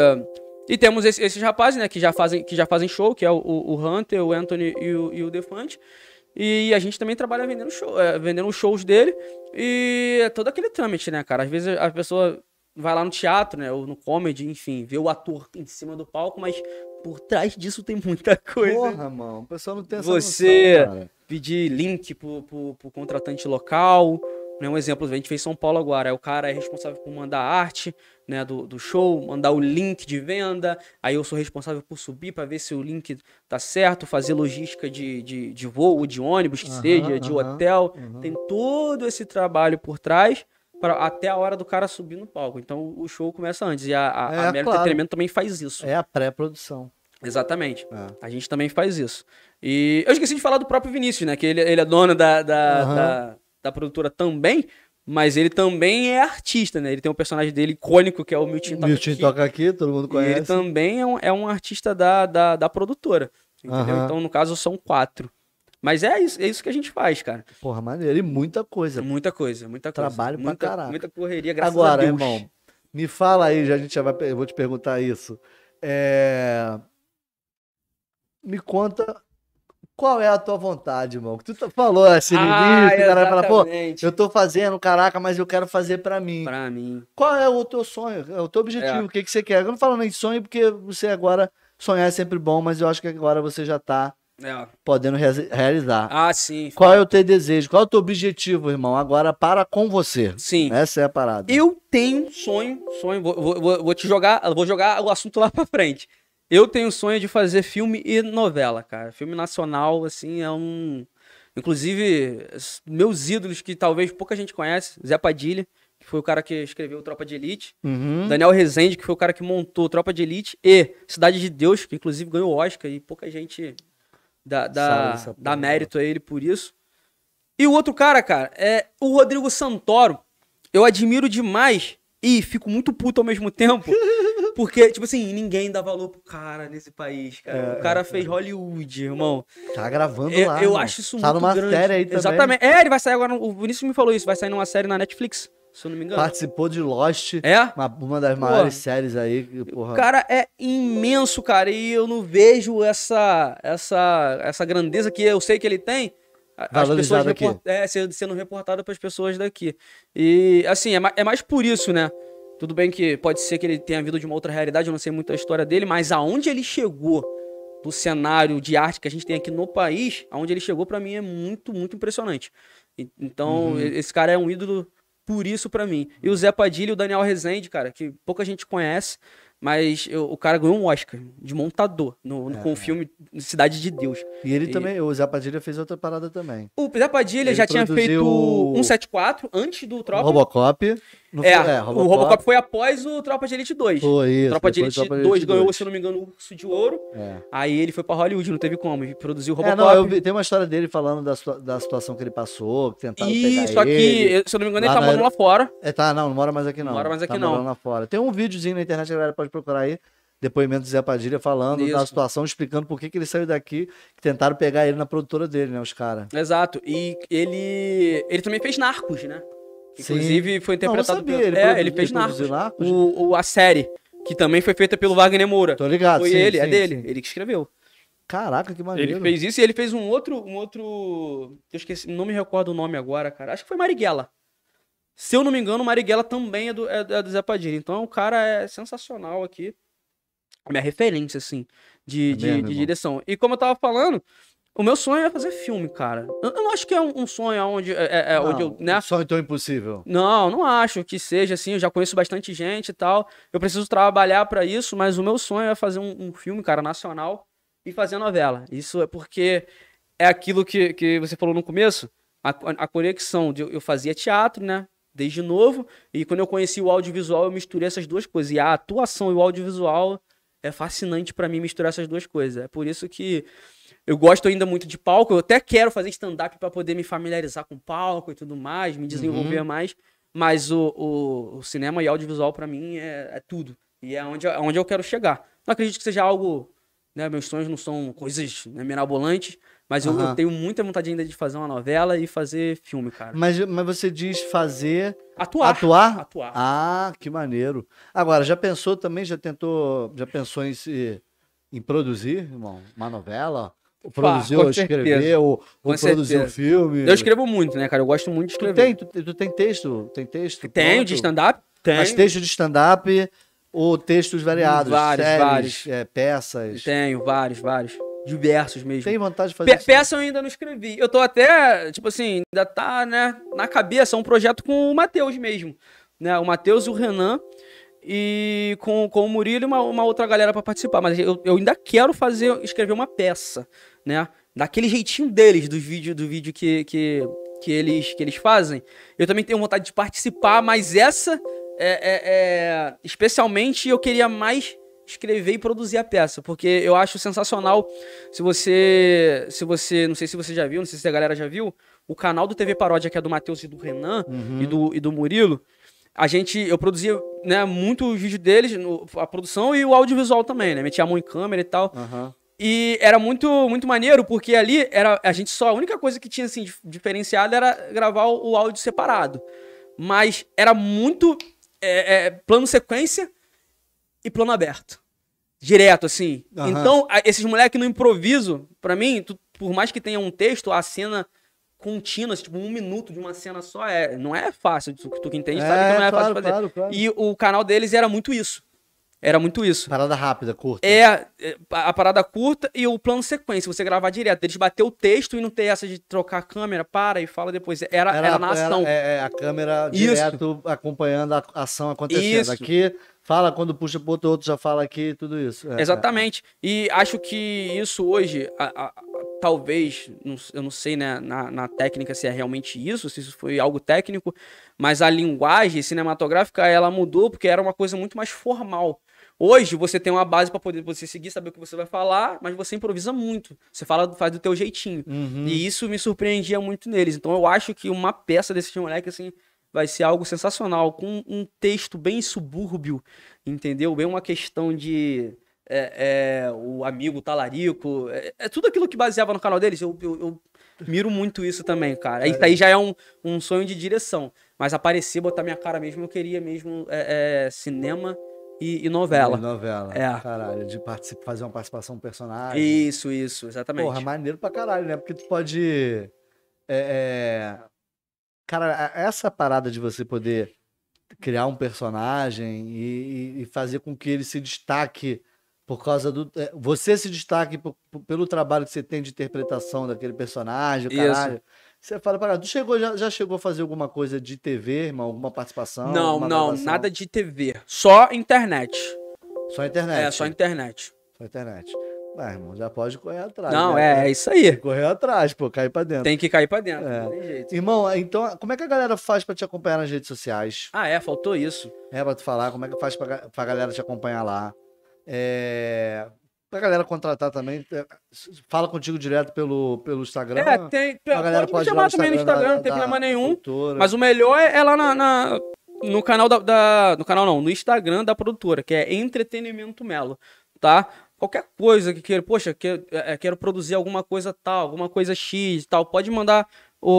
S2: e temos esse, esses rapazes, né, que já fazem, que já fazem show, que é o, o Hunter, o Anthony e o, e o Defante. E a gente também trabalha vendendo, show, é, vendendo shows dele. E é todo aquele trâmite, né, cara? Às vezes a pessoa vai lá no teatro, né? Ou no comedy, enfim, vê o ator em cima do palco, mas por trás disso tem muita coisa.
S1: Porra, mano, o pessoal não tem essa
S2: Você
S1: noção,
S2: pedir link pro, pro, pro contratante local, né, um exemplo, a gente fez São Paulo agora, o cara é responsável por mandar a arte né, do, do show, mandar o link de venda, aí eu sou responsável por subir para ver se o link tá certo, fazer logística de, de, de voo, de ônibus, que seja, de hotel, tem todo esse trabalho por trás para até a hora do cara subir no palco. Então o show começa antes e a, a, é, a claro. Entretenimento também faz isso.
S1: É a pré-produção.
S2: Exatamente. É. A gente também faz isso. E eu esqueci de falar do próprio Vinícius, né? Que ele, ele é dono da, da, uhum. da da produtora também, Mas ele também é artista, né? Ele tem um personagem dele icônico, que é o Milton Toca
S1: Milton
S2: Aqui.
S1: toca aqui, todo mundo
S2: E ele
S1: conhece.
S2: também é um, é um artista da, da, da produtora. Entendeu?
S1: Aham.
S2: Então, no caso, são quatro. Mas é isso, é isso que a gente faz, cara.
S1: Porra, maneiro. E muita coisa.
S2: Muita coisa, muita coisa.
S1: Trabalho pra
S2: muita,
S1: caraca.
S2: Muita correria, graças
S1: Agora,
S2: a Deus.
S1: irmão, me fala aí, já a gente já vai, eu vou te perguntar isso. É, Me conta qual é a tua vontade, irmão? Que tu tá- falou assim no
S2: Ah,
S1: início, o cara vai falar, pô, eu tô fazendo, caraca, mas eu quero fazer pra mim.
S2: Pra mim.
S1: Qual é o teu sonho? É o teu objetivo?
S2: É.
S1: O que, que você quer? Eu não falo nem de sonho, porque você agora sonhar é sempre bom, mas eu acho que agora você já tá
S2: É.
S1: podendo rea- realizar.
S2: Ah, sim.
S1: Qual é o teu desejo? Qual é o teu objetivo, irmão? Agora para com você.
S2: Sim.
S1: Essa é a parada.
S2: Eu tenho um sonho, sonho, vou, vou- vou, te jogar, vou jogar o assunto lá pra frente. Eu tenho sonho de fazer filme e novela, cara. Filme nacional, assim, é um. Inclusive, meus ídolos que talvez pouca gente conhece, Zé Padilha, que foi o cara que escreveu Tropa de Elite,
S1: Uhum.
S2: Daniel Rezende, que foi o cara que montou Tropa de Elite, e Cidade de Deus, que inclusive ganhou Oscar, e pouca gente dá, dá, dá mérito a ele por isso. E o outro cara, cara, é o Rodrigo Santoro. Eu admiro demais e fico muito puto ao mesmo tempo. Porque, tipo assim, ninguém dá valor pro cara nesse país, cara.
S1: É,
S2: o cara fez Hollywood, irmão.
S1: Tá gravando lá.
S2: eu
S1: irmão.
S2: acho isso
S1: Tá
S2: muito
S1: numa
S2: grande.
S1: série aí também.
S2: Exatamente. É, ele vai sair agora. O Vinícius me falou isso. Vai sair numa série na Netflix, se eu não me engano.
S1: Participou de Lost,
S2: É?
S1: uma, uma das maiores séries aí. Porra.
S2: O cara é imenso, cara, e eu não vejo essa essa essa grandeza que eu sei que ele tem. As pessoas
S1: aqui.
S2: report- é, sendo, sendo reportado para as pessoas daqui. E assim, é, ma- é mais por isso, né? Tudo bem que pode ser que ele tenha vindo de uma outra realidade, eu não sei muito a história dele, mas aonde ele chegou do cenário de arte que a gente tem aqui no país, aonde ele chegou pra mim é muito, muito impressionante. E- Então,
S1: Uhum.
S2: esse cara é um ídolo por isso pra mim. E o Zé Padilha e o Daniel Rezende, cara, que pouca gente conhece, mas eu- o cara ganhou um Oscar de montador no, no-
S1: É,
S2: com o
S1: é.
S2: filme Cidade de Deus.
S1: E ele
S2: E-
S1: também, o Zé Padilha fez outra parada também.
S2: O Zé Padilha
S1: Ele
S2: já tinha feito
S1: o-
S2: 174 antes do Tropa.
S1: Robocop. não
S2: é,
S1: foi-
S2: o Robocop foi após o Tropa de Elite 2.
S1: Foi isso.
S2: Tropa de Elite
S1: Tropa
S2: 2 ganhou,
S1: 2.
S2: se eu não me engano, o Urso de Ouro.
S1: É.
S2: Aí ele foi pra Hollywood, não teve como. E produziu o
S1: É,
S2: Robocop.
S1: não, eu vi- tem uma história dele falando da, da situação que ele passou, que tentaram
S2: E
S1: pegar
S2: só que, se eu não me engano,
S1: lá
S2: ele tá
S1: na
S2: morando lá fora.
S1: É, tá, não, não mora mais aqui não.
S2: Não mora mais aqui,
S1: tá
S2: não.
S1: lá fora. Tem um videozinho na internet, a galera pode procurar aí, depoimento do Zé Padilha falando da
S2: Isso.
S1: situação, explicando por que, que ele saiu daqui, que tentaram pegar ele na produtora dele, né, os caras.
S2: Exato. E ele. Ele também fez Narcos, né?
S1: Sim.
S2: Inclusive foi
S1: Não, não
S2: interpretado
S1: sabia,
S2: pelo.
S1: ele
S2: é, ele fez
S1: ele
S2: Narcos.
S1: Narcos?
S2: O, o- a série, que também foi feita pelo Wagner Moura.
S1: Tô ligado,
S2: foi
S1: sim,
S2: ele, é
S1: sim,
S2: dele.
S1: sim.
S2: Ele que escreveu.
S1: Caraca, que maneiro.
S2: Ele fez isso e ele fez um outro. Um outro. Eu esqueci, não me recordo o nome agora, cara. Acho que foi Marighella. Se eu não me engano, Marighella também é do, é, é do Zé Padilha. Então o cara é sensacional aqui. Minha referência, assim, de,
S1: É
S2: de,
S1: mesmo,
S2: de direção. E como eu tava falando, o meu sonho é fazer filme, cara. Eu, não acho que é um, um sonho onde, é, é- é onde eu.
S1: Não,
S2: Né?
S1: Sonho tão impossível.
S2: Não, não acho que seja assim. Eu já conheço bastante gente e tal. Eu preciso trabalhar pra isso, mas o meu sonho é fazer um, um filme, cara, nacional e fazer novela. Isso é porque é aquilo que, que você falou no começo, a, a conexão de eu fazia teatro, né? Desde novo, e quando eu conheci o audiovisual, eu misturei essas duas coisas. E a atuação e o audiovisual é fascinante pra mim misturar essas duas coisas. É por isso que eu gosto ainda muito de palco. Eu até quero fazer stand-up pra poder me familiarizar com palco e tudo mais, me desenvolver mais. Mas o, o, o cinema e audiovisual pra mim é, é tudo. E é onde, é onde eu quero chegar. Não acredito que seja algo. Né, meus sonhos não são coisas né, mirabolantes, mas eu, eu tenho muita vontade ainda de fazer uma novela e fazer filme, cara.
S1: Mas, mas você diz fazer.
S2: Atuar.
S1: Atuar?
S2: Atuar.
S1: Ah, que maneiro. Agora, já pensou também, já tentou, já pensou em se em produzir, irmão? Uma novela? Ou produzir, ou escrever, ou, ou produzir um
S2: certeza.
S1: filme?
S2: Eu escrevo muito, né, cara? Eu gosto muito de
S1: Tu
S2: escrever.
S1: tem, tu, tu tem texto? Tem texto?
S2: Tenho
S1: pronto?
S2: de stand-up? Tenho.
S1: Mas texto de stand-up ou textos variados?
S2: Vários,
S1: séries,
S2: vários.
S1: é, peças?
S2: Tenho, vários, vários. Diversos mesmo.
S1: Tem vontade de fazer
S2: Pe
S1: isso?
S2: peça eu ainda não escrevi. Eu tô até, tipo assim, ainda tá, né, na cabeça um projeto com o Matheus mesmo. Né? O Matheus e o Renan. E com, com o Murilo e uma, uma outra galera pra participar. Mas eu, eu ainda quero fazer, escrever uma peça, né? Daquele jeitinho deles, do vídeo, do vídeo que, que, que, eles, que eles fazem. Eu também tenho vontade de participar, mas essa, é, é- é- especialmente, eu queria mais escrever e produzir a peça, porque eu acho sensacional se você, se você, não sei se você já viu, não sei se a galera já viu, o canal do TV Paródia que é do Matheus e do Renan
S1: Uhum.
S2: e, do, e do Murilo, a gente, eu produzia, né, muito o vídeo deles, no- a produção e o audiovisual também, né, metia a mão em câmera e tal,
S1: Aham.
S2: e era muito, muito maneiro, porque ali era a gente só, a única coisa que tinha assim dif- diferenciada era gravar o, o áudio separado. Mas era muito é, é, plano sequência e plano aberto. Direto, assim.
S1: Aham.
S2: Então, esses moleques no improviso, pra mim, tu- por mais que tenha um texto, a cena contínua, assim, tipo, um minuto de uma cena só, é, não é fácil. Tu, tu que entende sabe que não é
S1: claro,
S2: fácil fazer.
S1: claro, claro.
S2: E o canal deles era muito isso. Era muito isso.
S1: Parada rápida, curta.
S2: É, é, a parada curta e o plano sequência, você gravar direto. Eles bater o texto e não ter essa de trocar a câmera, para e fala depois. Era, era, na ação.
S1: é, é, a câmera
S2: Isso.
S1: direto acompanhando a ação acontecendo.
S2: Isso.
S1: Aqui, fala quando puxa pro outro, outro já fala aqui, tudo isso. É,
S2: Exatamente. E acho que isso hoje, a- a- talvez, não eu não sei né, na, na técnica se é realmente isso, se isso foi algo técnico, mas a linguagem cinematográfica ela mudou porque era uma coisa muito mais formal. Hoje você tem uma base para poder você seguir, saber o que você vai falar, mas você improvisa muito. Você fala, faz do teu jeitinho.
S1: é. Uhum.
S2: E isso me surpreendia muito neles. Então eu acho que uma peça desse moleque assim vai ser algo sensacional, com um texto bem subúrbio, entendeu? Bem uma questão de é, é, o amigo talarico, é, é tudo aquilo que baseava no canal deles. Eu, eu, eu miro muito isso também, cara. Isso aí já é um, um sonho de direção. Mas aparecer, botar minha cara mesmo, eu queria mesmo é, é, cinema e, e novela.
S1: Novela.
S2: É.
S1: Caralho, de fazer uma participação no personagem.
S2: Isso, isso, exatamente.
S1: Porra, maneiro pra caralho, né? Porque tu pode. é, é, Cara, essa parada de você poder criar um personagem e, e- fazer com que ele se destaque por causa do. é, Você se destaque por- por- pelo trabalho que você tem de interpretação daquele personagem, o
S2: Isso.
S1: caralho. Você fala, para tu chegou, já, já chegou a fazer alguma coisa de TV, irmão? Alguma participação?
S2: não, não,
S1: gravação?
S2: nada de TV. Só internet.
S1: Só internet.
S2: É, só internet.
S1: Só internet. Vai, irmão, já pode correr atrás.
S2: Não,
S1: né?
S2: é, é isso aí.
S1: Correr atrás, pô, cair pra dentro.
S2: Tem que cair pra dentro,
S1: É.
S2: não tem jeito.
S1: Irmão, então, como é que a galera faz pra te acompanhar nas redes sociais?
S2: Ah, é, faltou isso.
S1: É pra tu falar, como é que faz pra, pra galera te acompanhar lá? É... Pra galera contratar também, é, fala contigo direto pelo, pelo Instagram.
S2: É, tem.
S1: a galera
S2: pode,
S1: pode
S2: chamar também no Instagram, não tem
S1: da-
S2: problema
S1: da
S2: nenhum. Mas o melhor é, é lá na, na- no canal da, da- No canal não, no Instagram da produtora, que é Entretenimento Melo, tá? Qualquer coisa que queira, poxa, que, é, quero produzir alguma coisa tal, alguma coisa X e tal, pode mandar o,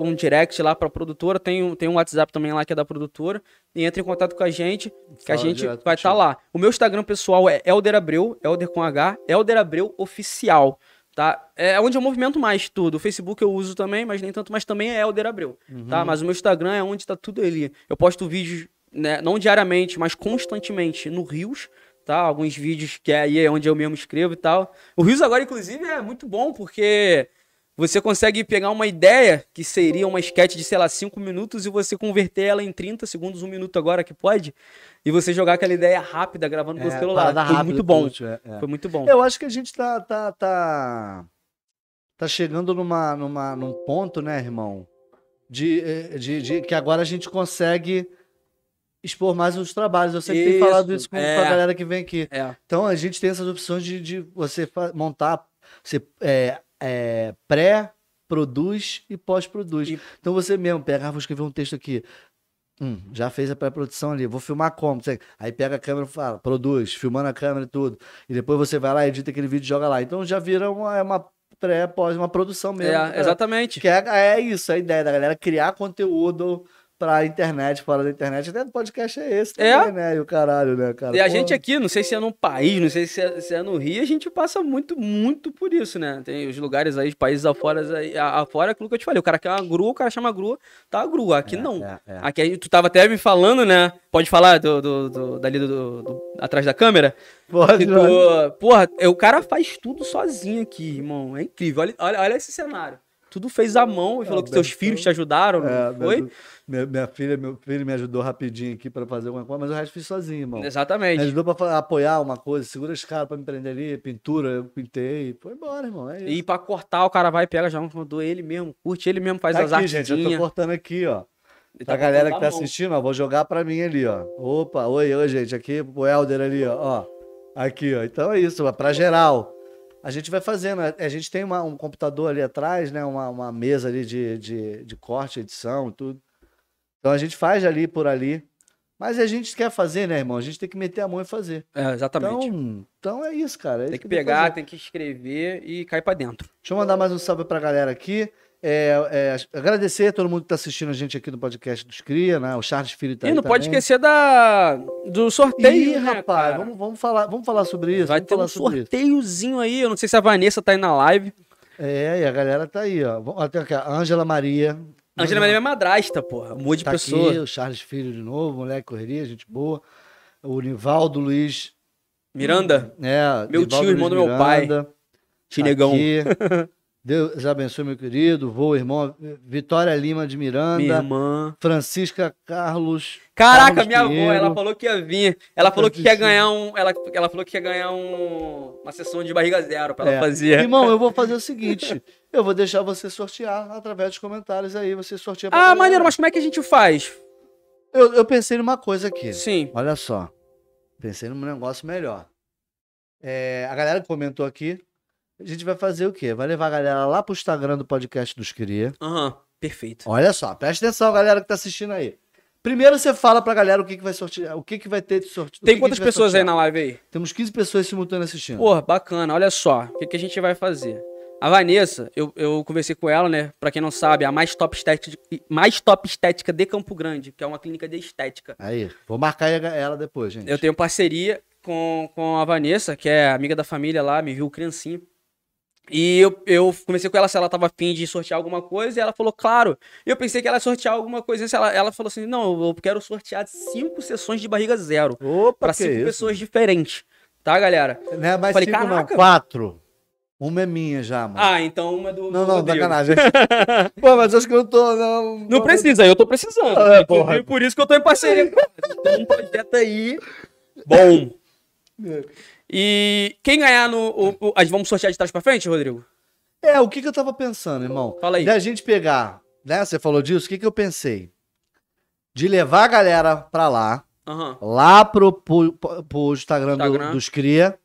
S2: o- um direct lá pra produtora. Tem, um- tem um WhatsApp também lá que é da produtora. E entre em contato com a gente, que a
S1: Fala
S2: gente
S1: direto
S2: vai estar
S1: contigo.
S2: lá. O meu Instagram pessoal é Elder Abreu, Elder com H, Elder Abreu Oficial. Tá? É onde eu movimento mais tudo. O Facebook eu uso também, mas nem tanto, mas também é Elder Abreu. Tá? Mas o meu Instagram é onde tá tudo ali. Eu posto vídeos, né, não diariamente, mas constantemente no Rios, tá? Alguns vídeos que aí é onde eu mesmo escrevo e tal. O Rios agora, inclusive, é muito bom, porque você consegue pegar uma ideia que seria uma sketch de, sei lá, 5 minutos e você converter ela em 30 segundos, um minuto agora, que pode, e você jogar aquela ideia rápida gravando com o
S1: É,
S2: celular. Foi muito bom.
S1: é, é.
S2: Foi muito bom.
S1: Eu acho que a gente tá, tá, tá, tá chegando numa, numa, num ponto, né, irmão? De, eh, de, de que agora a gente consegue expor mais os trabalhos. Eu sempre tenho
S2: Isso,
S1: falado isso com, com a
S2: é.
S1: galera que vem aqui.
S2: É.
S1: Então a gente tem essas opções de, de você montar, você é, é, pré-produz e pós-produz.
S2: E-
S1: Então você mesmo pega, ah, vou escrever um texto aqui. Hum, já fez a pré-produção ali, vou filmar como? Aí pega a câmera e fala, produz, filmando a câmera e tudo. E depois você vai lá, edita aquele vídeo e joga lá. Então já vira uma, é uma pré, pós, uma produção mesmo.
S2: É, exatamente.
S1: Que é, é isso, a ideia da galera criar conteúdo pra internet, fora da internet. Até o podcast é esse
S2: É.
S1: também, né? E o caralho, né, cara?
S2: E a
S1: Pô,
S2: gente aqui, não sei se é no país, não sei se é, se é no Rio, a gente passa muito, muito por isso, né? Tem os lugares aí, os países afora, aí, afora, aquilo que eu te falei. O cara quer uma grua, o cara chama grua, tá a grua. Aqui
S1: é,
S2: não.
S1: é, é.
S2: Aqui tu tava até me falando, né? Pode falar do, do, do- dali do, do- do- atrás da câmera?
S1: Pode,
S2: tu- porra, é, o cara faz tudo sozinho aqui, irmão. É incrível. Olha, olha, olha esse cenário. Tudo fez à mão e falou que seus filhos te ajudaram, não
S1: É,
S2: foi?
S1: minha, minha, filha, meu filho me ajudou rapidinho aqui pra fazer alguma coisa, mas o resto fiz sozinho, irmão. Me
S2: Exatamente.
S1: ajudou pra fa- apoiar uma coisa, segura os caras pra me prender ali, pintura, eu pintei, foi embora, irmão. É.
S2: E pra cortar, o cara vai e pega já um mandou ele mesmo, curte ele mesmo, faz
S1: Tá
S2: as
S1: aqui,
S2: artes.
S1: gente, eu tô cortando aqui, ó.
S2: Ele
S1: Pra
S2: tá
S1: galera que tá
S2: a
S1: assistindo, ó, vou jogar pra mim ali, ó. Opa, oi, oi, gente, aqui pro Helder ali, ó. ó. Aqui, ó. Então é isso, ó, pra geral. A gente vai fazendo. A gente tem uma- um computador ali atrás, né? Uma, uma mesa ali de, de, de corte, edição e tudo. Então a gente faz ali por ali. Mas a gente quer fazer, né, irmão? A gente tem que meter a mão e fazer.
S2: É, exatamente.
S1: Então, então é isso, cara. é
S2: tem
S1: isso
S2: que
S1: tem
S2: pegar, tem que escrever e cair pra dentro.
S1: Deixa eu mandar mais um salve pra galera aqui. É, é, agradecer a todo mundo que tá assistindo a gente aqui no podcast dos Cria, né? O Charles Filho tá
S2: e não pode
S1: também.
S2: esquecer da, do sorteio,
S1: Ih,
S2: né,
S1: rapaz, vamos, vamos, falar, vamos falar sobre isso.
S2: Vai
S1: vamos
S2: ter
S1: falar
S2: um
S1: sobre isso.
S2: sorteiozinho aí. Eu não sei se a Vanessa tá aí na live.
S1: É, e a galera tá aí, ó. Tem aqui a Ângela Maria.
S2: Angela Maria é madrasta, porra. Mude de
S1: tá
S2: pessoa.
S1: aqui, o Charles Filho de novo, moleque correria, gente boa. O Nivaldo Luiz.
S2: Miranda,
S1: É,
S2: Meu
S1: Nivaldo
S2: tio, irmão
S1: Luiz
S2: do meu pai.
S1: Miranda, tá aqui. Deus abençoe, meu querido. Vô, irmão. Vitória Lima de Miranda.
S2: Minha irmã.
S1: Francisca Carlos.
S2: Caraca,
S1: Carlos
S2: minha avó,
S1: Pinheiro.
S2: ela falou que ia vir. Ela falou que quer ganhar um. Ela, ela falou que ia ganhar um. Uma sessão de barriga zero pra
S1: É.
S2: ela fazer.
S1: Irmão, eu vou fazer o seguinte: eu vou deixar você sortear através dos comentários aí. Você sorteia pra
S2: Ah,
S1: galera.
S2: maneiro, mas como é que a gente faz?
S1: Eu, eu pensei numa coisa aqui.
S2: Sim.
S1: Olha só. Pensei num negócio melhor. É, a galera que comentou aqui, a gente vai fazer o quê? Vai levar a galera lá pro Instagram do podcast dos Cria.
S2: Aham, perfeito.
S1: Olha só, presta atenção, galera que tá assistindo aí. Primeiro você fala pra galera o que, que vai sortear, o que, que vai ter de sorteio.
S2: Tem quantas pessoas aí na live aí?
S1: Temos 15 pessoas simultâneas assistindo.
S2: Porra, bacana. Olha só, o que, que a gente vai fazer? A Vanessa, eu, eu conversei com ela, né? Pra quem não sabe, a mais top, estética, mais top estética de Campo Grande, que é uma clínica de estética.
S1: Aí, vou marcar ela depois, gente.
S2: Eu tenho parceria com, com a Vanessa, que é amiga da família lá, me viu criancinha. E eu, eu conversei com ela se ela tava afim de sortear alguma coisa, e ela falou, claro. Eu pensei que ela ia sortear alguma coisa. Ela, ela falou assim: não, eu quero sortear cinco sessões de barriga zero.
S1: Opa,
S2: Pra cinco
S1: isso?
S2: pessoas diferentes. Tá, galera?
S1: Não é mais
S2: Falei,
S1: cinco, não, quatro. Uma é minha já, mano.
S2: Ah, então uma é do.
S1: não,
S2: do
S1: não, sacanagem. Pô, mas acho que eu não tô, não.
S2: Não precisa, eu tô precisando.
S1: Ah, é, porra.
S2: Por isso que eu tô em parceria. Tem um projeto aí. Bom. E quem ganhar no. O, o- a gente vamos sortear de trás pra frente, Rodrigo?
S1: É, o que, que eu tava pensando, irmão?
S2: Fala aí.
S1: Da gente pegar, né? Você falou disso, o que, que eu pensei? De levar a galera pra lá,
S2: Aham.
S1: lá pro, pro, pro Instagram, do-
S2: Instagram.
S1: dos Cria,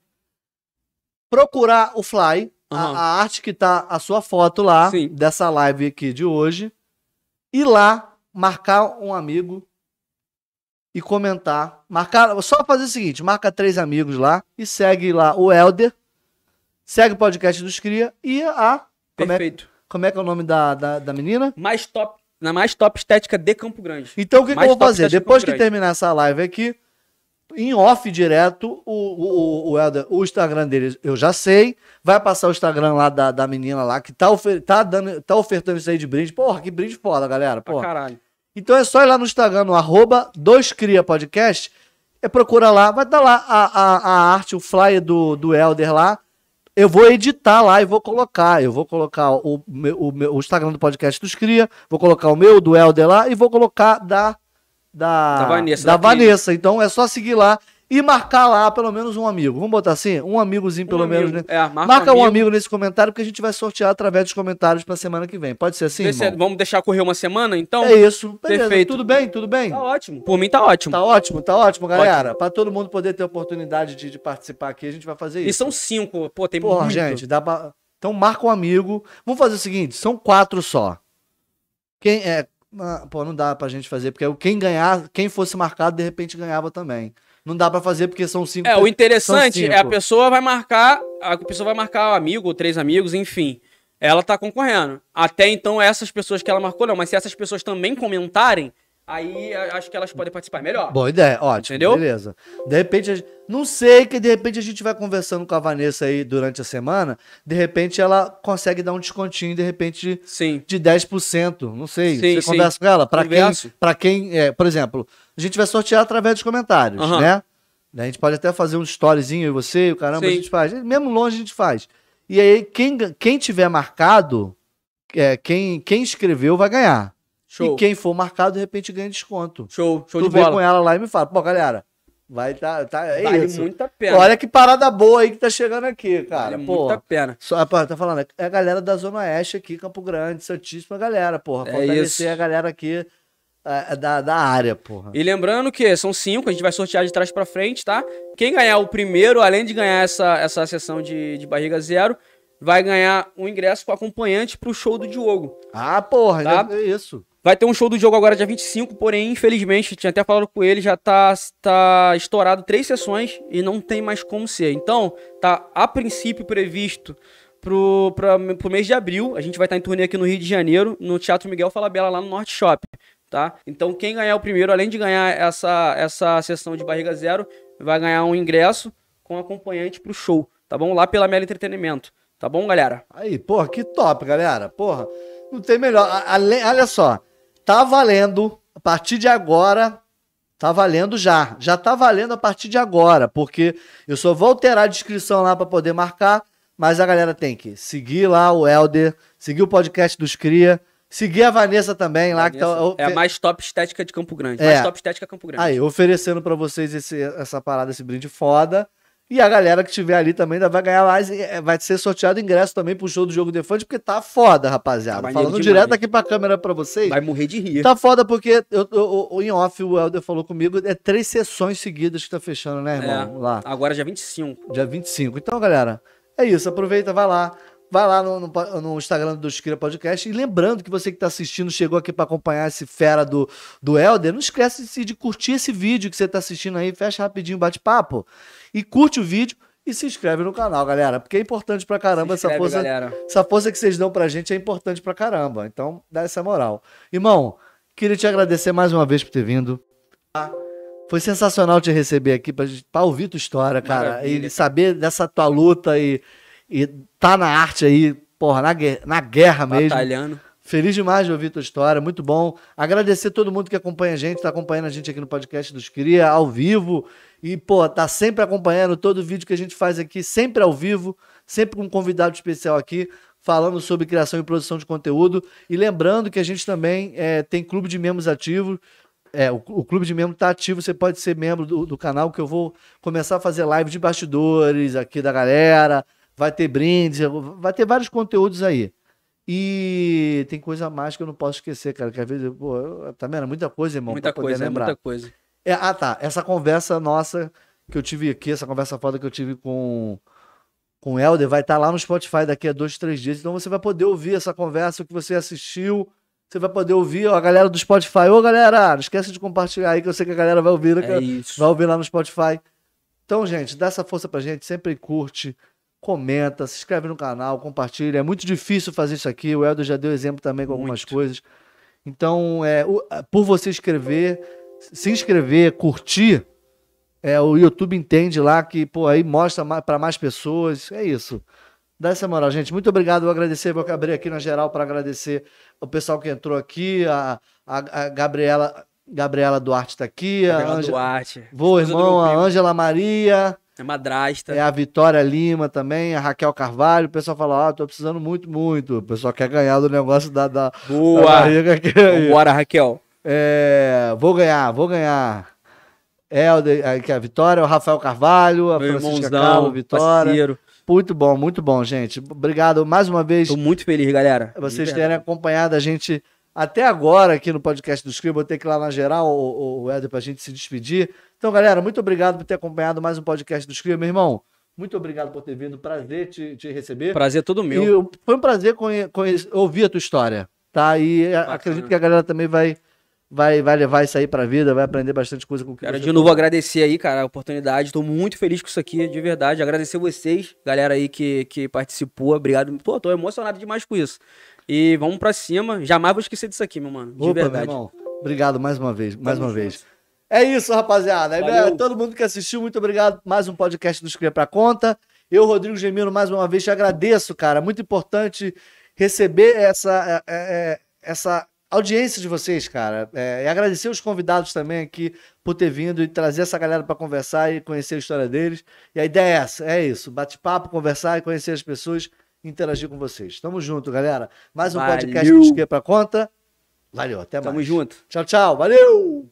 S1: procurar o Fly, a-
S2: Aham.
S1: a, arte que tá a sua foto lá,
S2: Sim.
S1: dessa live aqui de hoje, ir lá, marcar um amigo e comentar. Marcar, só fazer o seguinte, marca três amigos lá e segue lá o Elder, segue o podcast dos Cria e a... Como é,
S2: Perfeito.
S1: como é que é o nome da, da, da menina?
S2: Mais top. Na mais top estética de Campo Grande.
S1: Então o que, que eu vou fazer? Depois que terminar essa live aqui, em off direto, o, o, o, o, Helder- o Instagram dele eu já sei. Vai passar o Instagram lá da, da menina lá que tá, ofer tá, dando, tá ofertando isso aí de brinde. Porra, que brinde foda, galera.
S2: Pra
S1: Porra.
S2: caralho.
S1: Então é só ir lá no Instagram, no arroba 2cria podcast. É, procura lá, vai estar lá a, a, a arte, o flyer do, do Elder lá. Eu vou editar lá e vou colocar. Eu vou colocar o, meu- o, meu- o Instagram do podcast dos Cria, vou colocar o meu, do Elder lá, e vou colocar da. Da,
S2: Da Vanessa,
S1: Da. Vanessa. Então é só seguir lá e marcar lá pelo menos um amigo. Vamos botar assim? Um amigozinho pelo
S2: Um
S1: menos,
S2: amigo.
S1: né?
S2: É, marca,
S1: Marca, um amigo nesse comentário que a gente vai sortear através dos comentários pra semana que vem. Pode ser assim?
S2: Vê se-
S1: irmão?
S2: Vamos deixar correr uma semana, então?
S1: É isso. Beleza.
S2: Perfeito.
S1: Tudo bem? Tudo bem?
S2: Tá ótimo. Por mim tá ótimo.
S1: Tá ótimo, tá ótimo, galera. Pra todo mundo poder ter oportunidade de, de participar aqui, a gente vai fazer
S2: E
S1: isso.
S2: são cinco. Pô, tem
S1: Porra,
S2: muito.
S1: gente, dá pra... Então marca um amigo. Vamos fazer o seguinte, são quatro só. Quem é... ah, Pô, não dá pra gente fazer, porque quem ganhar, quem fosse marcado, de repente ganhava também. Não dá pra fazer porque são cinco.
S2: É, o interessante é a pessoa vai marcar, a pessoa vai marcar um amigo, ou três amigos, enfim. Ela tá concorrendo. Até então, essas pessoas que ela marcou, não. Mas se essas pessoas também comentarem, aí a- acho que elas podem participar melhor.
S1: Boa ideia, ótimo.
S2: Entendeu?
S1: Beleza. De repente, a gente- não sei que de repente a gente vai conversando com a Vanessa aí durante a semana, de repente ela consegue dar um descontinho, de repente,
S2: Sim.
S1: de 10%, não sei.
S2: Sim,
S1: Você
S2: sim.
S1: conversa com ela? Pra quem, pra quem é, por exemplo, a gente vai sortear através dos comentários,
S2: Aham.
S1: né? A gente pode até fazer um storyzinho, e você, e o caramba, a
S2: Sim.
S1: gente faz. Mesmo longe a gente faz. E aí, quem, quem tiver marcado, é, quem, quem escreveu vai ganhar.
S2: Show.
S1: E quem for marcado, de repente, ganha desconto.
S2: Show, show
S1: tu
S2: de
S1: vem com
S2: bola.
S1: ela lá e me fala, pô, galera, vai tá, tá é
S2: vale
S1: isso.
S2: muito a pena.
S1: Olha que parada boa aí que tá chegando aqui, cara.
S2: vale
S1: pô,
S2: muito a pena.
S1: só, pô, tá falando, é a galera da Zona Oeste aqui, Campo Grande, Santíssima galera, porra.
S2: É
S1: Fortalecer
S2: isso.
S1: a galera aqui é, da, da área, porra.
S2: E lembrando que são cinco, a gente vai sortear de trás pra frente, tá? Quem ganhar o primeiro, além de ganhar essa, essa sessão de, de barriga zero, vai ganhar um ingresso com acompanhante pro show do Diogo.
S1: Ah, porra,
S2: Tá.
S1: é isso.
S2: Vai ter um show do Diogo agora dia 25, porém, infelizmente, tinha até falado com ele, já tá, tá estourado três sessões e não tem mais como ser. Então, tá a princípio previsto pro, pra, pro mês de abril. A gente vai estar em turnê aqui no Rio de Janeiro, no Teatro Miguel Falabella, lá no Norte Shop. Tá? Então, quem ganhar o primeiro, além de ganhar essa, essa sessão de barriga zero, vai ganhar um ingresso com acompanhante pro show, tá bom? Lá pela Mela Entretenimento. Tá bom, galera?
S1: Aí, porra, que top, galera. Porra, não tem melhor. A- ale- olha só, tá valendo a partir de agora. Tá valendo já. Já tá valendo a partir de agora, porque eu só vou alterar a descrição lá pra poder marcar, mas a galera tem que seguir lá o Elder, seguir o podcast dos Cria, seguir a Vanessa também lá que tá
S2: é a mais top estética de Campo Grande.
S1: É.
S2: Mais top estética Campo Grande.
S1: Aí, oferecendo pra vocês esse- essa parada, esse brinde foda. E a galera que estiver ali também ainda vai ganhar mais. e, é, Vai ser sorteado ingresso também pro show do Jogo Defante, porque tá foda, rapaziada.
S2: Tá
S1: Falando
S2: demais.
S1: direto aqui pra câmera pra vocês.
S2: Vai morrer de rir.
S1: Tá foda porque eu, eu- eu- em off o Helder falou comigo, é três sessões seguidas que tá fechando, né, irmão? Lá,
S2: Agora dia 25.
S1: dia 25. Então, galera, é isso. Aproveita, vai lá. Vai lá no, no, no Instagram do Esquira Podcast. E lembrando que você que tá assistindo, chegou aqui pra acompanhar esse fera do, do Helder, não esquece de, de curtir esse vídeo que você tá assistindo aí. Fecha rapidinho o bate-papo. E curte o vídeo e se inscreve no canal, galera. Porque é importante pra caramba
S2: Se
S1: essa
S2: inscreve,
S1: força.
S2: galera.
S1: Essa força que vocês dão pra gente é importante pra caramba. Então, dá essa moral. Irmão, queria te agradecer mais uma vez por ter vindo. Foi sensacional te receber aqui pra, pra ouvir tua história, cara.
S2: Maravilha.
S1: E saber dessa tua luta e, e tá na arte aí, porra, na, na guerra mesmo.
S2: Batalhando.
S1: Feliz demais de ouvir tua história, muito bom. Agradecer todo mundo que acompanha a gente, tá acompanhando a gente aqui no podcast dos Cria, ao vivo. E, pô, tá sempre acompanhando todo vídeo que a gente faz aqui, sempre ao vivo, sempre com um convidado especial aqui, falando sobre criação e produção de conteúdo. E lembrando que a gente também é, tem clube de membros ativos. É, o, o clube de membro tá ativo, você pode ser membro do, do canal, que eu vou começar a fazer live de bastidores aqui da galera. Vai ter brindes, vai ter vários conteúdos aí. E tem coisa mais que eu não posso esquecer, cara. Que às vezes, pô, eu- tá vendo? Muita coisa, irmão.
S2: Muita
S1: pra poder
S2: coisa,
S1: lembrar.
S2: muita coisa.
S1: É, ah, tá. Essa conversa nossa que eu tive aqui, essa conversa foda que eu tive com, com o Helder, vai estar lá no Spotify daqui a dois, três dias. Então você vai poder ouvir essa conversa, o que você assistiu. Você vai poder ouvir ó, a galera do Spotify. Ô, galera, não esquece de compartilhar aí, que eu sei que a galera vai ouvir?
S2: É.
S1: Vai ouvir lá no Spotify. Então, gente, dá essa força pra gente. Sempre curte, comenta, se inscreve no canal, compartilha. É muito difícil fazer isso aqui. O Helder já deu exemplo também com algumas
S2: Muito.
S1: coisas. Então, é, o- por você escrever, se inscrever, curtir, é, o YouTube entende lá que, pô, aí mostra pra mais pessoas. É isso. Dá essa moral, gente. Muito obrigado. Vou agradecer, vou abrir aqui na geral para agradecer o pessoal que entrou aqui. A, a, a Gabriela, Gabriela Duarte está aqui.
S2: Gabriela
S1: Ângela-
S2: Duarte. Do
S1: irmão, a. Ângela Maria,
S2: É madrasta.
S1: é a Vitória Lima também, a Raquel Carvalho. O pessoal fala, ó, tô precisando muito, muito. O pessoal quer ganhar do negócio da, da, da
S2: Boa!
S1: barriga aqui.
S2: Vambora, Raquel.
S1: É, vou ganhar, vou ganhar. É, que é a Vitória, o Rafael Carvalho, a
S2: Meu
S1: Francisca
S2: irmãozão,
S1: Vitória.
S2: parceiro.
S1: Muito bom, muito bom, gente. Obrigado mais uma vez
S2: Tô muito feliz, galera.
S1: vocês terem acompanhado a gente até agora aqui no podcast do Scribo. Vou ter que ir lá na geral, o, o Éder, pra gente se despedir. Então, galera, muito obrigado por ter acompanhado mais um podcast do Scribo. Meu irmão, muito obrigado por ter vindo. Prazer te, te receber.
S2: Prazer todo meu.
S1: E foi um prazer conhe- conhe- ouvir a tua história, tá? E a- acredito que a galera também vai, vai, vai levar isso aí pra vida, vai aprender bastante coisa com o que
S2: Quero de novo agradecer aí, cara, a oportunidade. Tô muito feliz com isso aqui, de verdade. Agradecer vocês, galera aí que, que participou. Obrigado. Pô, tô emocionado demais com isso. E vamos pra cima. Jamais vou esquecer disso aqui, meu mano. De
S1: Opa,
S2: verdade.
S1: meu irmão. Obrigado mais uma vez, mais
S2: Tamo
S1: uma
S2: junto.
S1: vez. É isso, rapaziada. É,
S2: Valeu.
S1: Todo mundo que assistiu, muito obrigado. Mais um podcast do Escreva Pra Conta. Eu, Rodrigo Gemino, mais uma vez te agradeço, cara. Muito importante receber essa, é, é, essa audiência de vocês, cara. É, e agradecer os convidados também aqui por ter vindo e trazer essa galera para conversar e conhecer a história deles. E a ideia é essa, é isso. Bate-papo, conversar e conhecer as pessoas interagir com vocês. Tamo junto, galera. Mais um
S2: Valeu.
S1: podcast do Escreva Pra Conta. Valeu, até mais.
S2: Tamo junto.
S1: Tchau, tchau. Valeu!